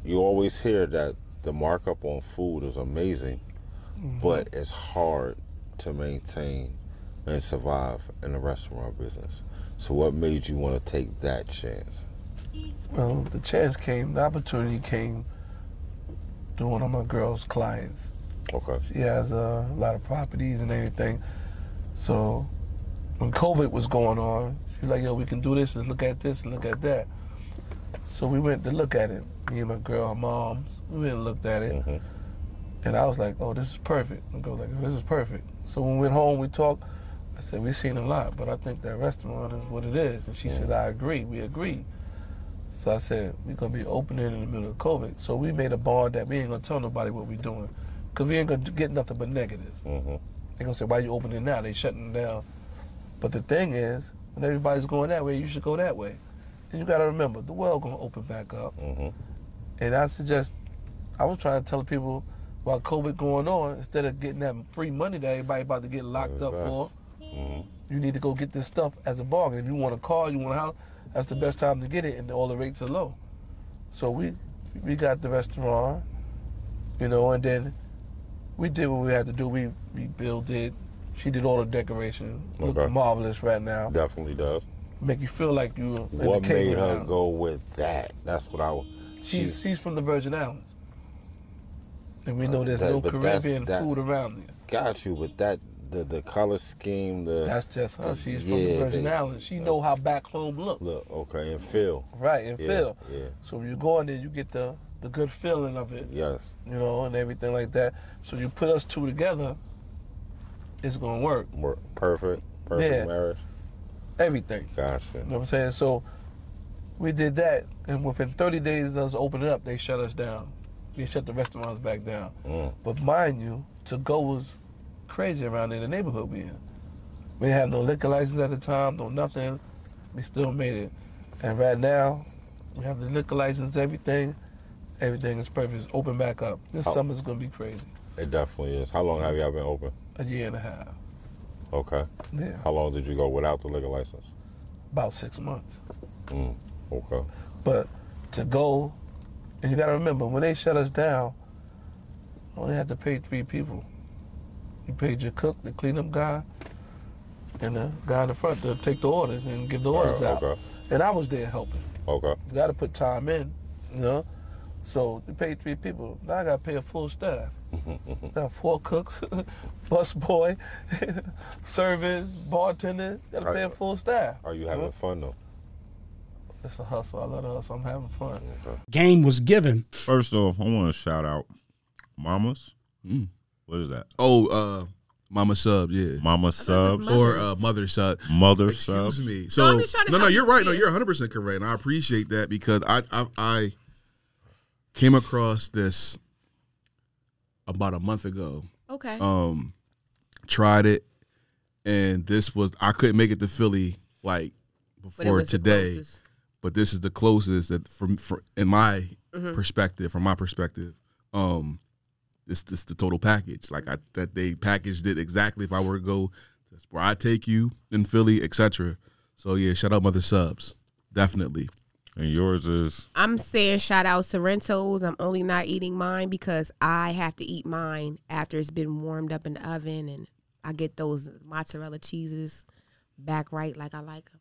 [SPEAKER 6] you always hear that the markup on food is amazing, but it's hard to maintain and survive in the restaurant business. So what made you want to take that chance?
[SPEAKER 9] Well, the chance came, the opportunity came through one of my girl's clients.
[SPEAKER 6] Okay.
[SPEAKER 9] She has a lot of properties and everything. So when COVID was going on, she was like, yo, we can do this, let's look at this and look at that. So we went to look at it. Me and my girl, her moms, we went and looked at it.
[SPEAKER 6] Mhm.
[SPEAKER 9] And I was like, oh, this is perfect. Girl was like, this is perfect. So when we went home, we talked. I said, we've seen a lot, but I think that restaurant is what it is. And she said, I agree. We agree. So I said, we're going to be opening in the middle of COVID. So we made a bond that we ain't going to tell nobody what we're doing. Because we ain't going to get nothing but negative.
[SPEAKER 6] hmm
[SPEAKER 9] They're going to say, why you opening now? They shutting down. But the thing is, when everybody's going that way, you should go that way. And you got to remember, the world going to open back up.
[SPEAKER 6] hmm
[SPEAKER 9] And I suggest, I was trying to tell people while COVID going on, instead of getting that free money that everybody about to get locked up
[SPEAKER 6] Invest.
[SPEAKER 9] for,
[SPEAKER 6] hmm
[SPEAKER 9] you need to go get this stuff as a bargain. If you want a car, you want a house, that's the best time to get it, and all the rates are low. So we we got the restaurant, you know, and then we did what we had to do. We we built it. She did all the decoration. Look
[SPEAKER 6] Okay.
[SPEAKER 9] marvelous right now.
[SPEAKER 6] Definitely does.
[SPEAKER 9] Make you feel like you in
[SPEAKER 6] What made her
[SPEAKER 9] Islands.
[SPEAKER 6] go with that? That's what I.
[SPEAKER 9] She's she's from the Virgin Islands, and we know there's
[SPEAKER 6] Uh, that-
[SPEAKER 9] no Caribbean
[SPEAKER 6] that-
[SPEAKER 9] food around there.
[SPEAKER 6] got you, but that the the color scheme, the
[SPEAKER 9] That's just her. She's from the Virgin
[SPEAKER 6] they-
[SPEAKER 9] Islands. She know how back home look.
[SPEAKER 6] look okay and feel
[SPEAKER 9] Right, and
[SPEAKER 6] Yeah,
[SPEAKER 9] feel.
[SPEAKER 6] yeah.
[SPEAKER 9] So when you go in there, you get the the good feeling of it,
[SPEAKER 6] yes,
[SPEAKER 9] you know, and everything like that. So you put us two together, it's gonna work.
[SPEAKER 6] Wor- perfect, perfect
[SPEAKER 9] Yeah.
[SPEAKER 6] marriage.
[SPEAKER 9] Everything.
[SPEAKER 6] Gotcha.
[SPEAKER 9] You know what I'm saying? So we did that, and within 30 days of us opening up, they shut us down. They shut the restaurants back down.
[SPEAKER 6] Mm.
[SPEAKER 9] But mind you, to go was crazy around in the neighborhood we in. We didn't have no liquor license at the time, no nothing. We still made it. And right now, we have the liquor license, everything. Everything is perfect. It's open back up. This
[SPEAKER 6] Oh.
[SPEAKER 9] summer's gonna be crazy.
[SPEAKER 6] It definitely is. How long have y'all been open?
[SPEAKER 9] A year and a half.
[SPEAKER 6] Okay.
[SPEAKER 9] Yeah.
[SPEAKER 6] How long did you go without the liquor license?
[SPEAKER 9] About six months.
[SPEAKER 6] Mm. Okay.
[SPEAKER 9] But to go, and you gotta remember, when they shut us down, I only had to pay three people. You paid your cook, the cleanup guy, and the guy in the front to take the orders and give the orders
[SPEAKER 6] Right,
[SPEAKER 9] out.
[SPEAKER 6] okay.
[SPEAKER 9] And I was there helping.
[SPEAKER 6] Okay.
[SPEAKER 9] You gotta put time in, you know? So you paid three people. Now I gotta pay a full staff. got four cooks, bus boy, servants, bartender. Gotta pay a full staff.
[SPEAKER 6] Are you having fun though?
[SPEAKER 9] It's a hustle. I love the hustle. I'm having fun.
[SPEAKER 10] Game was given.
[SPEAKER 6] First off, I want to shout out Mamas. What is that?
[SPEAKER 7] Oh, uh, Mama Subs, yeah.
[SPEAKER 6] Mama Subs
[SPEAKER 7] or uh, Mother Subs.
[SPEAKER 6] Mother
[SPEAKER 7] Excuse
[SPEAKER 6] Subs.
[SPEAKER 7] me. So
[SPEAKER 8] I'm just trying to
[SPEAKER 7] no, no, you're right. No, you're 100 percent correct, and I appreciate that because I, I I came across this about a month ago.
[SPEAKER 8] Okay.
[SPEAKER 7] Um, tried it, and this was I couldn't make it to Philly like
[SPEAKER 8] But it
[SPEAKER 7] before
[SPEAKER 8] was
[SPEAKER 7] today,
[SPEAKER 8] closest.
[SPEAKER 7] But this is the closest that from, for in my
[SPEAKER 8] Mhm.
[SPEAKER 7] perspective, from my perspective, um, this this the total package. Like I that they packaged it exactly. If I were to go, that's where I take you in Philly, etc. So yeah, shout out Mother Subs, definitely.
[SPEAKER 6] And yours is
[SPEAKER 8] I'm saying shout out Sorrento's. I'm only not eating mine because I have to eat mine after it's been warmed up in the oven and I get those mozzarella cheeses back right like I like them.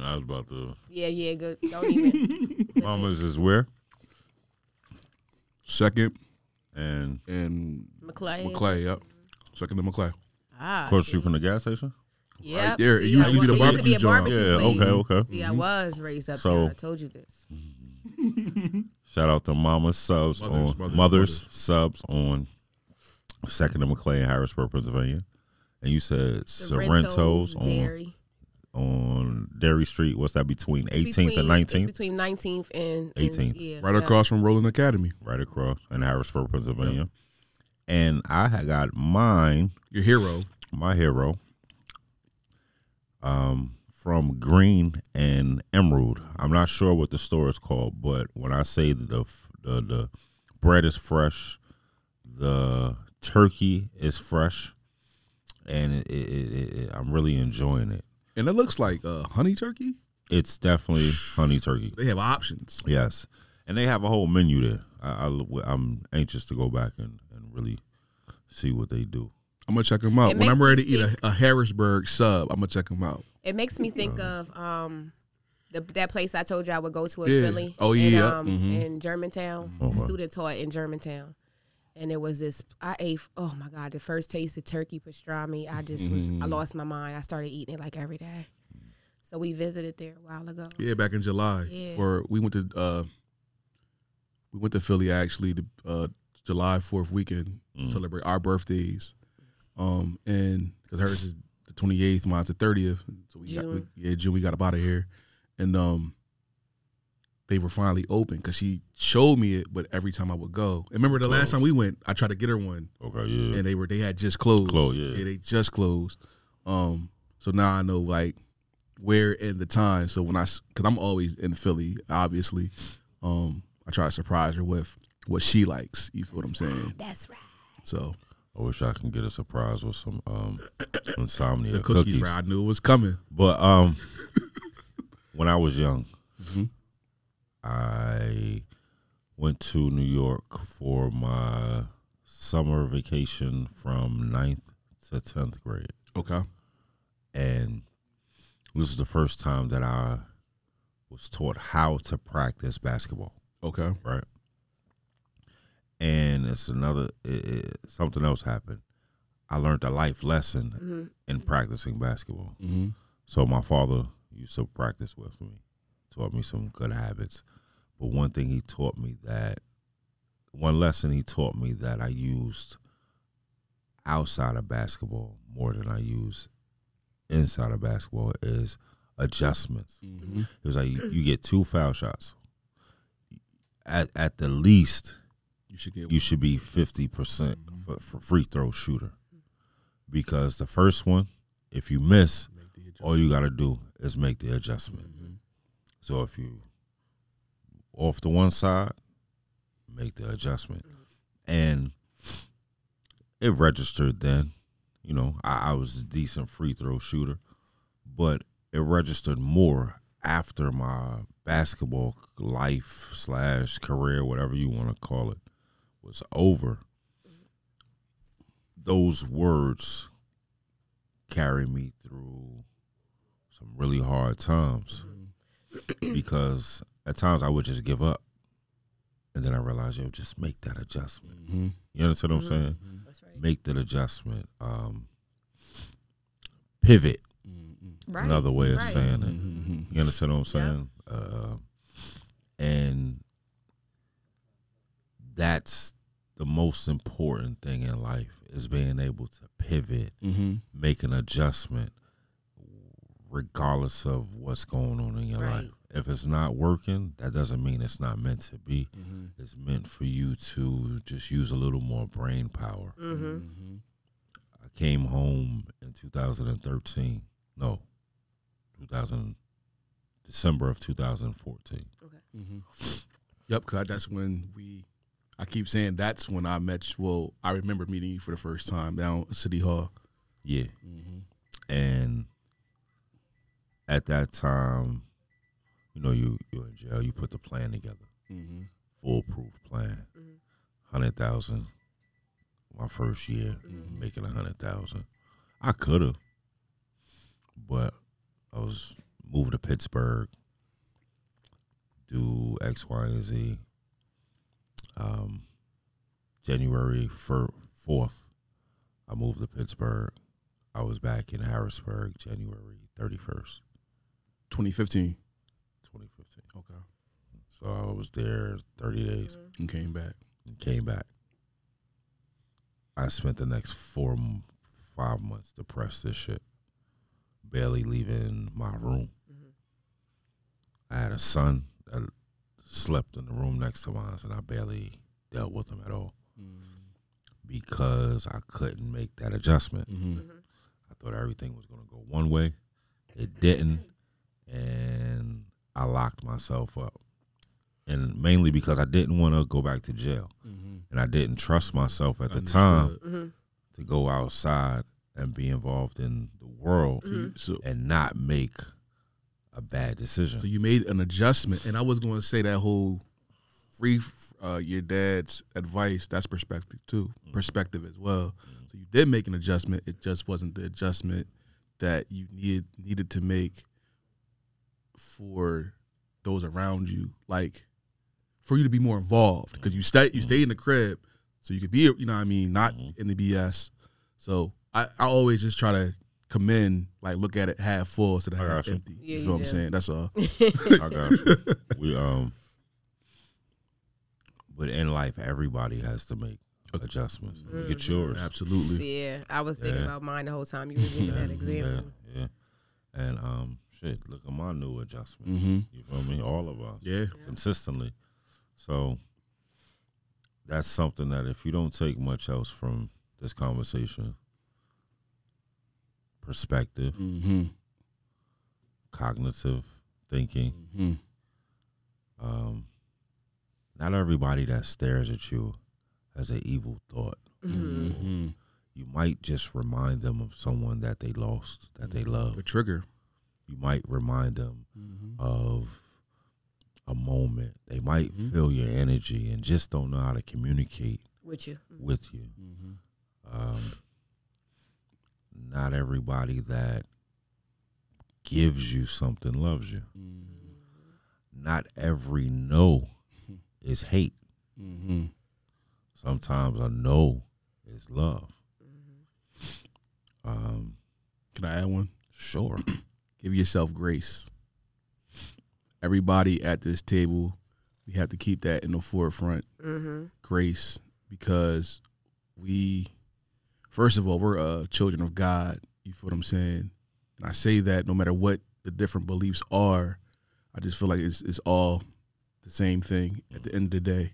[SPEAKER 6] I was about to.
[SPEAKER 8] Yeah, yeah, good. Don't even.
[SPEAKER 6] Mamas is where?
[SPEAKER 7] Second
[SPEAKER 6] and
[SPEAKER 7] and
[SPEAKER 8] Maclay.
[SPEAKER 7] Maclay, yep. Second to Maclay.
[SPEAKER 8] Ah,
[SPEAKER 6] across the street from the gas station.
[SPEAKER 8] Yeah,
[SPEAKER 7] Right there. It used
[SPEAKER 8] I
[SPEAKER 7] to be the
[SPEAKER 8] was- it used to be
[SPEAKER 7] barbecue joint.
[SPEAKER 6] Yeah,
[SPEAKER 8] place.
[SPEAKER 6] okay, okay.
[SPEAKER 8] See, I was raised up
[SPEAKER 6] So-
[SPEAKER 8] there. I told you this.
[SPEAKER 6] Shout out to Mama Subs
[SPEAKER 7] Mothers,
[SPEAKER 6] on
[SPEAKER 7] mothers,
[SPEAKER 6] Mothers,
[SPEAKER 7] mothers.
[SPEAKER 6] Subs on Second and Maclay in Harrisburg, Pennsylvania. And you said Sorrento's
[SPEAKER 8] Sorrento's
[SPEAKER 6] on
[SPEAKER 8] Derry.
[SPEAKER 6] On Derry Street. What's that between
[SPEAKER 8] It's
[SPEAKER 6] 18th and
[SPEAKER 8] between- it's
[SPEAKER 6] 19th?
[SPEAKER 8] between 19th and, and
[SPEAKER 6] 18th.
[SPEAKER 8] yeah,
[SPEAKER 7] Right
[SPEAKER 8] yeah.
[SPEAKER 7] across from Rowland Academy.
[SPEAKER 6] Right across in Harrisburg, Pennsylvania. And I had got mine,
[SPEAKER 7] Your hero.
[SPEAKER 6] my hero, um, from Green and Emerald. I'm not sure what the store is called, but when I say that the the, the bread is fresh, the turkey is fresh, and it, it, it, it, I'm really enjoying it.
[SPEAKER 7] And it looks like uh, honey turkey.
[SPEAKER 6] It's definitely honey turkey.
[SPEAKER 7] They have options.
[SPEAKER 6] Yes, and they have a whole menu there. I, I, am anxious to go back and, and really see what they do.
[SPEAKER 7] I'm gonna check them out.
[SPEAKER 8] It
[SPEAKER 7] When I'm ready to eat a, a Harrisburg sub, I'm gonna check them out.
[SPEAKER 8] It makes me think of um the, that place I told you I would go to in
[SPEAKER 7] Yeah.
[SPEAKER 8] Philly.
[SPEAKER 7] Oh,
[SPEAKER 8] in,
[SPEAKER 7] yeah.
[SPEAKER 8] um,
[SPEAKER 7] Mhm.
[SPEAKER 8] in Germantown.
[SPEAKER 6] Okay.
[SPEAKER 8] A student taught in Germantown. And it was this I ate oh my god, the first taste of turkey pastrami. I just was I
[SPEAKER 7] Mhm.
[SPEAKER 8] lost my mind. I started eating it like every day. So we visited there a while ago.
[SPEAKER 7] Yeah, back in July.
[SPEAKER 8] Yeah.
[SPEAKER 7] For we went to uh we went to Philly actually the uh July fourth weekend
[SPEAKER 6] Mm.
[SPEAKER 7] celebrate our birthdays. Um and because hers is the twenty eighth, mine's the thirtieth. So we got we, yeah June we got up out of here, and um they were finally open because she showed me it, but every time I would go, and remember the last time we went, I tried to get her one,
[SPEAKER 6] Okay, yeah.
[SPEAKER 7] and they were they had just closed.
[SPEAKER 6] Closed, yeah.
[SPEAKER 7] they just closed. Um, so now I know like where in the time. So when I, because I'm always in Philly, obviously, um, I try to surprise her with what she likes. You feel what I'm saying?
[SPEAKER 8] That's right.
[SPEAKER 7] So
[SPEAKER 6] I wish I can get a surprise with some um some insomnia
[SPEAKER 7] the cookies,
[SPEAKER 6] cookies.
[SPEAKER 7] bro, I knew it was coming.
[SPEAKER 6] But um, when I was young,
[SPEAKER 7] Mhm.
[SPEAKER 6] I went to New York for my summer vacation from 9th to tenth grade,
[SPEAKER 7] Okay.
[SPEAKER 6] and this is the first time that I was taught how to practice basketball.
[SPEAKER 7] Okay.
[SPEAKER 6] right? And it's another it, it, something else happened. I learned a life lesson
[SPEAKER 8] Mhm.
[SPEAKER 6] in practicing basketball.
[SPEAKER 7] Mm-hmm.
[SPEAKER 6] So my father used to practice with me, taught me some good habits. But one thing he taught me that one lesson he taught me that I used outside of basketball more than I use inside of basketball is adjustments.
[SPEAKER 7] Mm-hmm.
[SPEAKER 6] It was like you, you get two foul shots. At at the least,
[SPEAKER 7] You should get
[SPEAKER 6] you should be fifty percent for, for free throw shooter, because the first one, if you miss, all you got to do is make the adjustment. So if you off the one side, make the adjustment, and it registered then. You know, I, I was a decent free throw shooter, but it registered more after my basketball life slash career, whatever you want to call it, was over. Those words carry me through some really hard times mm-hmm. Because at times I would just give up. And then I realized, yo, just make that adjustment.
[SPEAKER 7] Mm-hmm.
[SPEAKER 6] You understand what I'm saying?
[SPEAKER 8] That's right.
[SPEAKER 6] Make that adjustment. Um, pivot.
[SPEAKER 8] Right.
[SPEAKER 6] Another way of
[SPEAKER 8] Right.
[SPEAKER 6] saying it.
[SPEAKER 7] Mm-hmm.
[SPEAKER 6] You understand what I'm saying? Uh, and that's the most important thing in life is being able to pivot,
[SPEAKER 7] Mm-hmm.
[SPEAKER 6] make an adjustment, regardless of what's going on in your
[SPEAKER 8] Right.
[SPEAKER 6] life. If it's not working, that doesn't mean it's not meant to be.
[SPEAKER 7] Mm-hmm.
[SPEAKER 6] It's meant for you to just use a little more brain power.
[SPEAKER 8] Mm-hmm.
[SPEAKER 6] I came home in 2013. No, 2000 December of 2014.
[SPEAKER 7] Mm-hmm. Yep, because that's when we. I keep saying that's when I met. You. Well, I remember meeting you for the first time down at City Hall.
[SPEAKER 6] Yeah,
[SPEAKER 7] Mm-hmm.
[SPEAKER 6] and at that time, you know, you you're in jail. You put the plan together,
[SPEAKER 7] Mm-hmm.
[SPEAKER 6] foolproof plan, hundred thousand. My first year,
[SPEAKER 7] Mm-hmm.
[SPEAKER 6] making a hundred thousand. I could have, but I was moving to Pittsburgh, do X, Y, and Z. Um, January fourth, I moved to Pittsburgh. I was back in Harrisburg January thirty first,
[SPEAKER 7] 2015.
[SPEAKER 6] twenty fifteen.
[SPEAKER 7] Okay.
[SPEAKER 6] So I was there thirty days mm-hmm.
[SPEAKER 7] And came back.
[SPEAKER 6] and came back. I spent the next four, five months depressed press this shit, barely leaving my room. Mm-hmm. I had a son that slept in the room next to mine, and I barely dealt with him at all mm. because I couldn't make that adjustment.
[SPEAKER 7] Mm-hmm. mm-hmm.
[SPEAKER 6] I thought everything was going to go one way. It didn't. And I locked myself up. And mainly because I didn't want to go back to jail.
[SPEAKER 7] Mm-hmm.
[SPEAKER 6] And I didn't trust myself at the time
[SPEAKER 8] Mm-hmm.
[SPEAKER 6] to go outside and be involved in the world
[SPEAKER 7] So,
[SPEAKER 6] and not make a bad decision.
[SPEAKER 7] so you made an adjustment, and I was going to say that whole free uh, your dad's advice. That's perspective too, perspective as well. So you did make an adjustment. It just wasn't the adjustment that you needed needed to make for those around you, like for you to be more involved because you stay you stay in the crib, so you could be you know what I mean not in the BS. So I, I always just try to commend like look at it half full instead of half
[SPEAKER 6] you.
[SPEAKER 7] empty.
[SPEAKER 8] Yeah,
[SPEAKER 7] you
[SPEAKER 8] you
[SPEAKER 7] feel what I'm saying? That's all.
[SPEAKER 6] I got you. We um, but in life, everybody has to make adjustments. You get yours,
[SPEAKER 7] Absolutely.
[SPEAKER 8] Yeah, I was thinking
[SPEAKER 6] Yeah.
[SPEAKER 8] about mine the whole time you were giving that
[SPEAKER 6] yeah,
[SPEAKER 8] example.
[SPEAKER 6] yeah. And um, shit, look at my new adjustment.
[SPEAKER 7] Mm-hmm.
[SPEAKER 6] You feel me? All of us
[SPEAKER 7] Yeah.
[SPEAKER 6] consistently. So that's something that if you don't take much else from this conversation, perspective,
[SPEAKER 7] Mm-hmm.
[SPEAKER 6] cognitive thinking,
[SPEAKER 7] Mm-hmm.
[SPEAKER 6] um, not everybody that stares at you has an evil thought.
[SPEAKER 7] Mm-hmm.
[SPEAKER 6] You might just remind them of someone that they lost, that they love.
[SPEAKER 7] The trigger.
[SPEAKER 6] You might remind them
[SPEAKER 7] Mm-hmm.
[SPEAKER 6] of a moment. They might
[SPEAKER 7] Mhm.
[SPEAKER 6] feel your energy and just don't know how to communicate
[SPEAKER 8] With you.
[SPEAKER 6] with you.
[SPEAKER 7] Mm-hmm.
[SPEAKER 6] Um, not everybody that gives you something loves you. Not every no is hate.
[SPEAKER 7] Mm-hmm.
[SPEAKER 6] Sometimes a no is love. Um,
[SPEAKER 7] Can I add one?
[SPEAKER 6] sure.
[SPEAKER 7] Give yourself grace. Everybody at this table, we have to keep that in the forefront.
[SPEAKER 8] Mm-hmm.
[SPEAKER 7] Grace, because we, first of all, we're uh, children of God. You feel what I'm saying? And I say that no matter what the different beliefs are, I just feel like it's it's all the same thing at the end of the day.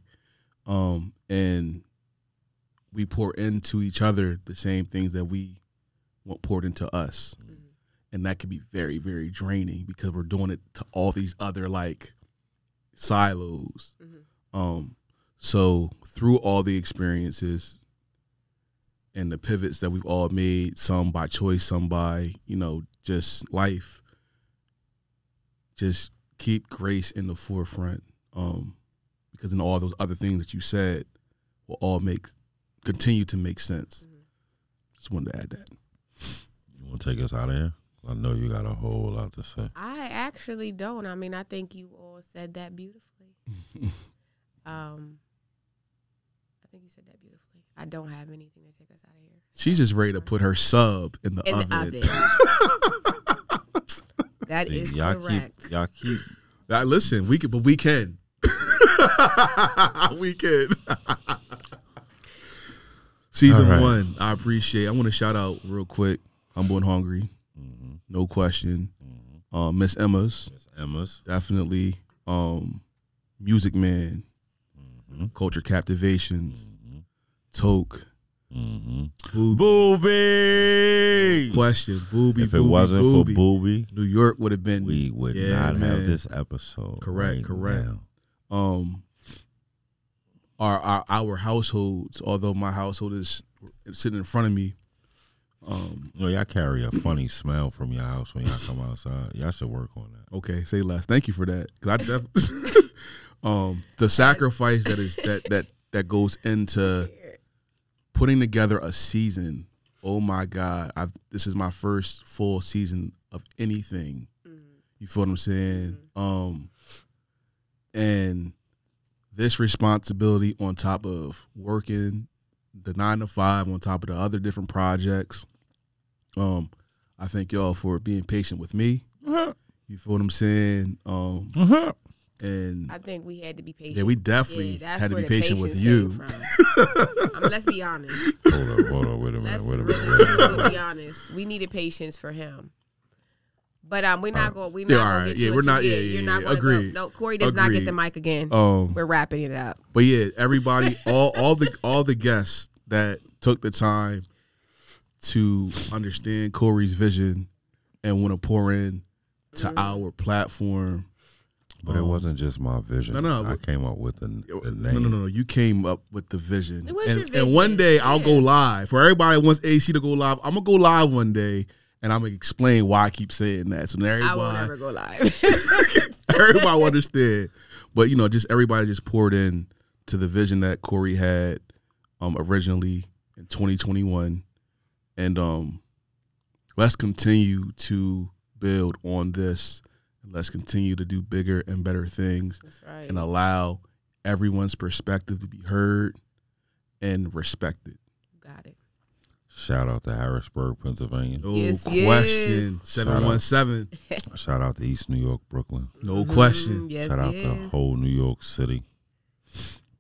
[SPEAKER 7] Um, and we pour into each other the same things that we want poured into us. And that can be very, very draining because we're doing it to all these other like silos. Um, so through all the experiences and the pivots that we've all made, some by choice, some by, you know, just life, just keep grace in the forefront. Um, because then all those other things that you said will all make continue to make sense. Just wanted to add that.
[SPEAKER 6] You want to take us out of here? I know you got a whole lot to say.
[SPEAKER 8] I actually don't. I mean, I think you all said that beautifully. um, I think you said that beautifully. I don't have anything to take us out of here.
[SPEAKER 7] She's just ready to put her sub in the
[SPEAKER 8] In
[SPEAKER 7] oven.
[SPEAKER 8] the oven. That
[SPEAKER 6] See,
[SPEAKER 8] is
[SPEAKER 6] y'all
[SPEAKER 8] correct.
[SPEAKER 6] keep y'all keep
[SPEAKER 7] Now, listen, we can, but we can. we can. Season
[SPEAKER 6] All right.
[SPEAKER 7] one, I appreciate. I want to shout out real quick. Humble and hungry, no question. Uh, Miss Emma's,
[SPEAKER 6] Miss Emma's.
[SPEAKER 7] definitely. Um, Music Man, Culture Captivations, Toke,
[SPEAKER 6] Mm-hmm.
[SPEAKER 7] Booby.
[SPEAKER 6] Booby.
[SPEAKER 7] Question, Booby.
[SPEAKER 6] If it wasn't for Booby,
[SPEAKER 7] New York would have been.
[SPEAKER 6] we would
[SPEAKER 7] Yeah,
[SPEAKER 6] not
[SPEAKER 7] man.
[SPEAKER 6] have this episode.
[SPEAKER 7] Correct,
[SPEAKER 6] right
[SPEAKER 7] correct.
[SPEAKER 6] now.
[SPEAKER 7] um our, our our households although my household is sitting in front of me um
[SPEAKER 6] You know, y'all carry a funny smell from your house when y'all come outside. Y'all should work on that.
[SPEAKER 7] okay say less. Thank you for that. Because i definitely um the sacrifice that is that that that goes into putting together a season. Oh my god i this is my first full season of anything. You feel what i'm saying? Um and this responsibility on top of working the nine to five on top of the other different projects um i thank y'all for being patient with me you feel what i'm saying um and
[SPEAKER 8] I think we had to be patient.
[SPEAKER 7] yeah we definitely
[SPEAKER 8] Yeah,
[SPEAKER 7] had to be patient with you.
[SPEAKER 8] I mean, let's be honest.
[SPEAKER 6] Hold on, hold on, wait a minute,
[SPEAKER 8] Let's
[SPEAKER 6] wait a minute, wait a minute.
[SPEAKER 8] truly be honest. We needed patience for him. But um, we're not going. We're not
[SPEAKER 7] all
[SPEAKER 8] going
[SPEAKER 7] right.
[SPEAKER 8] to get
[SPEAKER 7] Yeah,
[SPEAKER 8] you.
[SPEAKER 7] we're
[SPEAKER 8] into-
[SPEAKER 7] not- yeah,
[SPEAKER 8] You're
[SPEAKER 7] yeah,
[SPEAKER 8] not
[SPEAKER 7] yeah.
[SPEAKER 8] going to go. No, Corey does not get the mic again.
[SPEAKER 7] um
[SPEAKER 8] we're wrapping it up.
[SPEAKER 7] But yeah, everybody, all all the all the guests that took the time to understand Corey's vision and want to pour in to
[SPEAKER 8] Mm-hmm.
[SPEAKER 7] our platform.
[SPEAKER 6] But it wasn't just my vision.
[SPEAKER 7] No, no,
[SPEAKER 6] I came up with the, the
[SPEAKER 7] No,
[SPEAKER 6] name.
[SPEAKER 7] no, no, no. You came up with the vision.
[SPEAKER 8] It was
[SPEAKER 7] and,
[SPEAKER 8] your
[SPEAKER 7] and one day I'll go live. For everybody wants AC to go live, I'm gonna go live one day and I'm gonna explain why I keep saying that. So now
[SPEAKER 8] I will never go live.
[SPEAKER 7] everybody will understand. But you know, just everybody just poured in to the vision that Corey had um originally in 2021. And um let's continue to build on this. Let's continue to do bigger and better things
[SPEAKER 8] That's right.
[SPEAKER 7] and allow everyone's perspective to be heard and respected.
[SPEAKER 8] Got it.
[SPEAKER 6] Shout out to Harrisburg, Pennsylvania.
[SPEAKER 7] No
[SPEAKER 8] Yes,
[SPEAKER 7] question.
[SPEAKER 8] yes.
[SPEAKER 7] 717.
[SPEAKER 6] Shout out to East New York, Brooklyn.
[SPEAKER 7] No question.
[SPEAKER 8] Mm, yes,
[SPEAKER 6] Shout out
[SPEAKER 8] yes.
[SPEAKER 6] to whole New York City.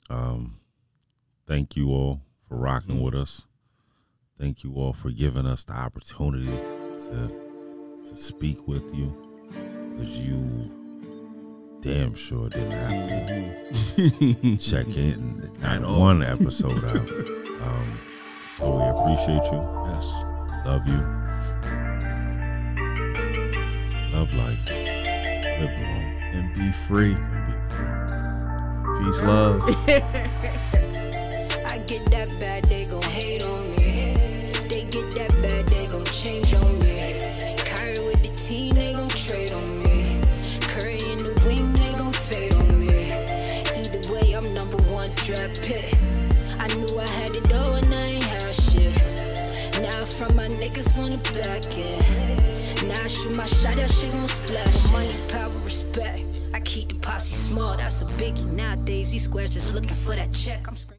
[SPEAKER 6] Um, thank you all for rocking
[SPEAKER 7] Mm-hmm.
[SPEAKER 6] with us. Thank you all for giving us the opportunity to to speak with you, because you damn sure didn't have to check in
[SPEAKER 7] At
[SPEAKER 6] not
[SPEAKER 7] all.
[SPEAKER 6] one episode out. Um, so we appreciate you.
[SPEAKER 7] Yes.
[SPEAKER 6] Love you. Love life. Live long
[SPEAKER 7] And be free.
[SPEAKER 6] and be free.
[SPEAKER 7] Peace, love.
[SPEAKER 5] I get that bad, they gon' hate on niggas on the back end. Now I shoot my shot, that shit gon' splash. Money, power, respect. I keep the posse small, that's a biggie. Nowadays, these squares just looking for that check. I'm.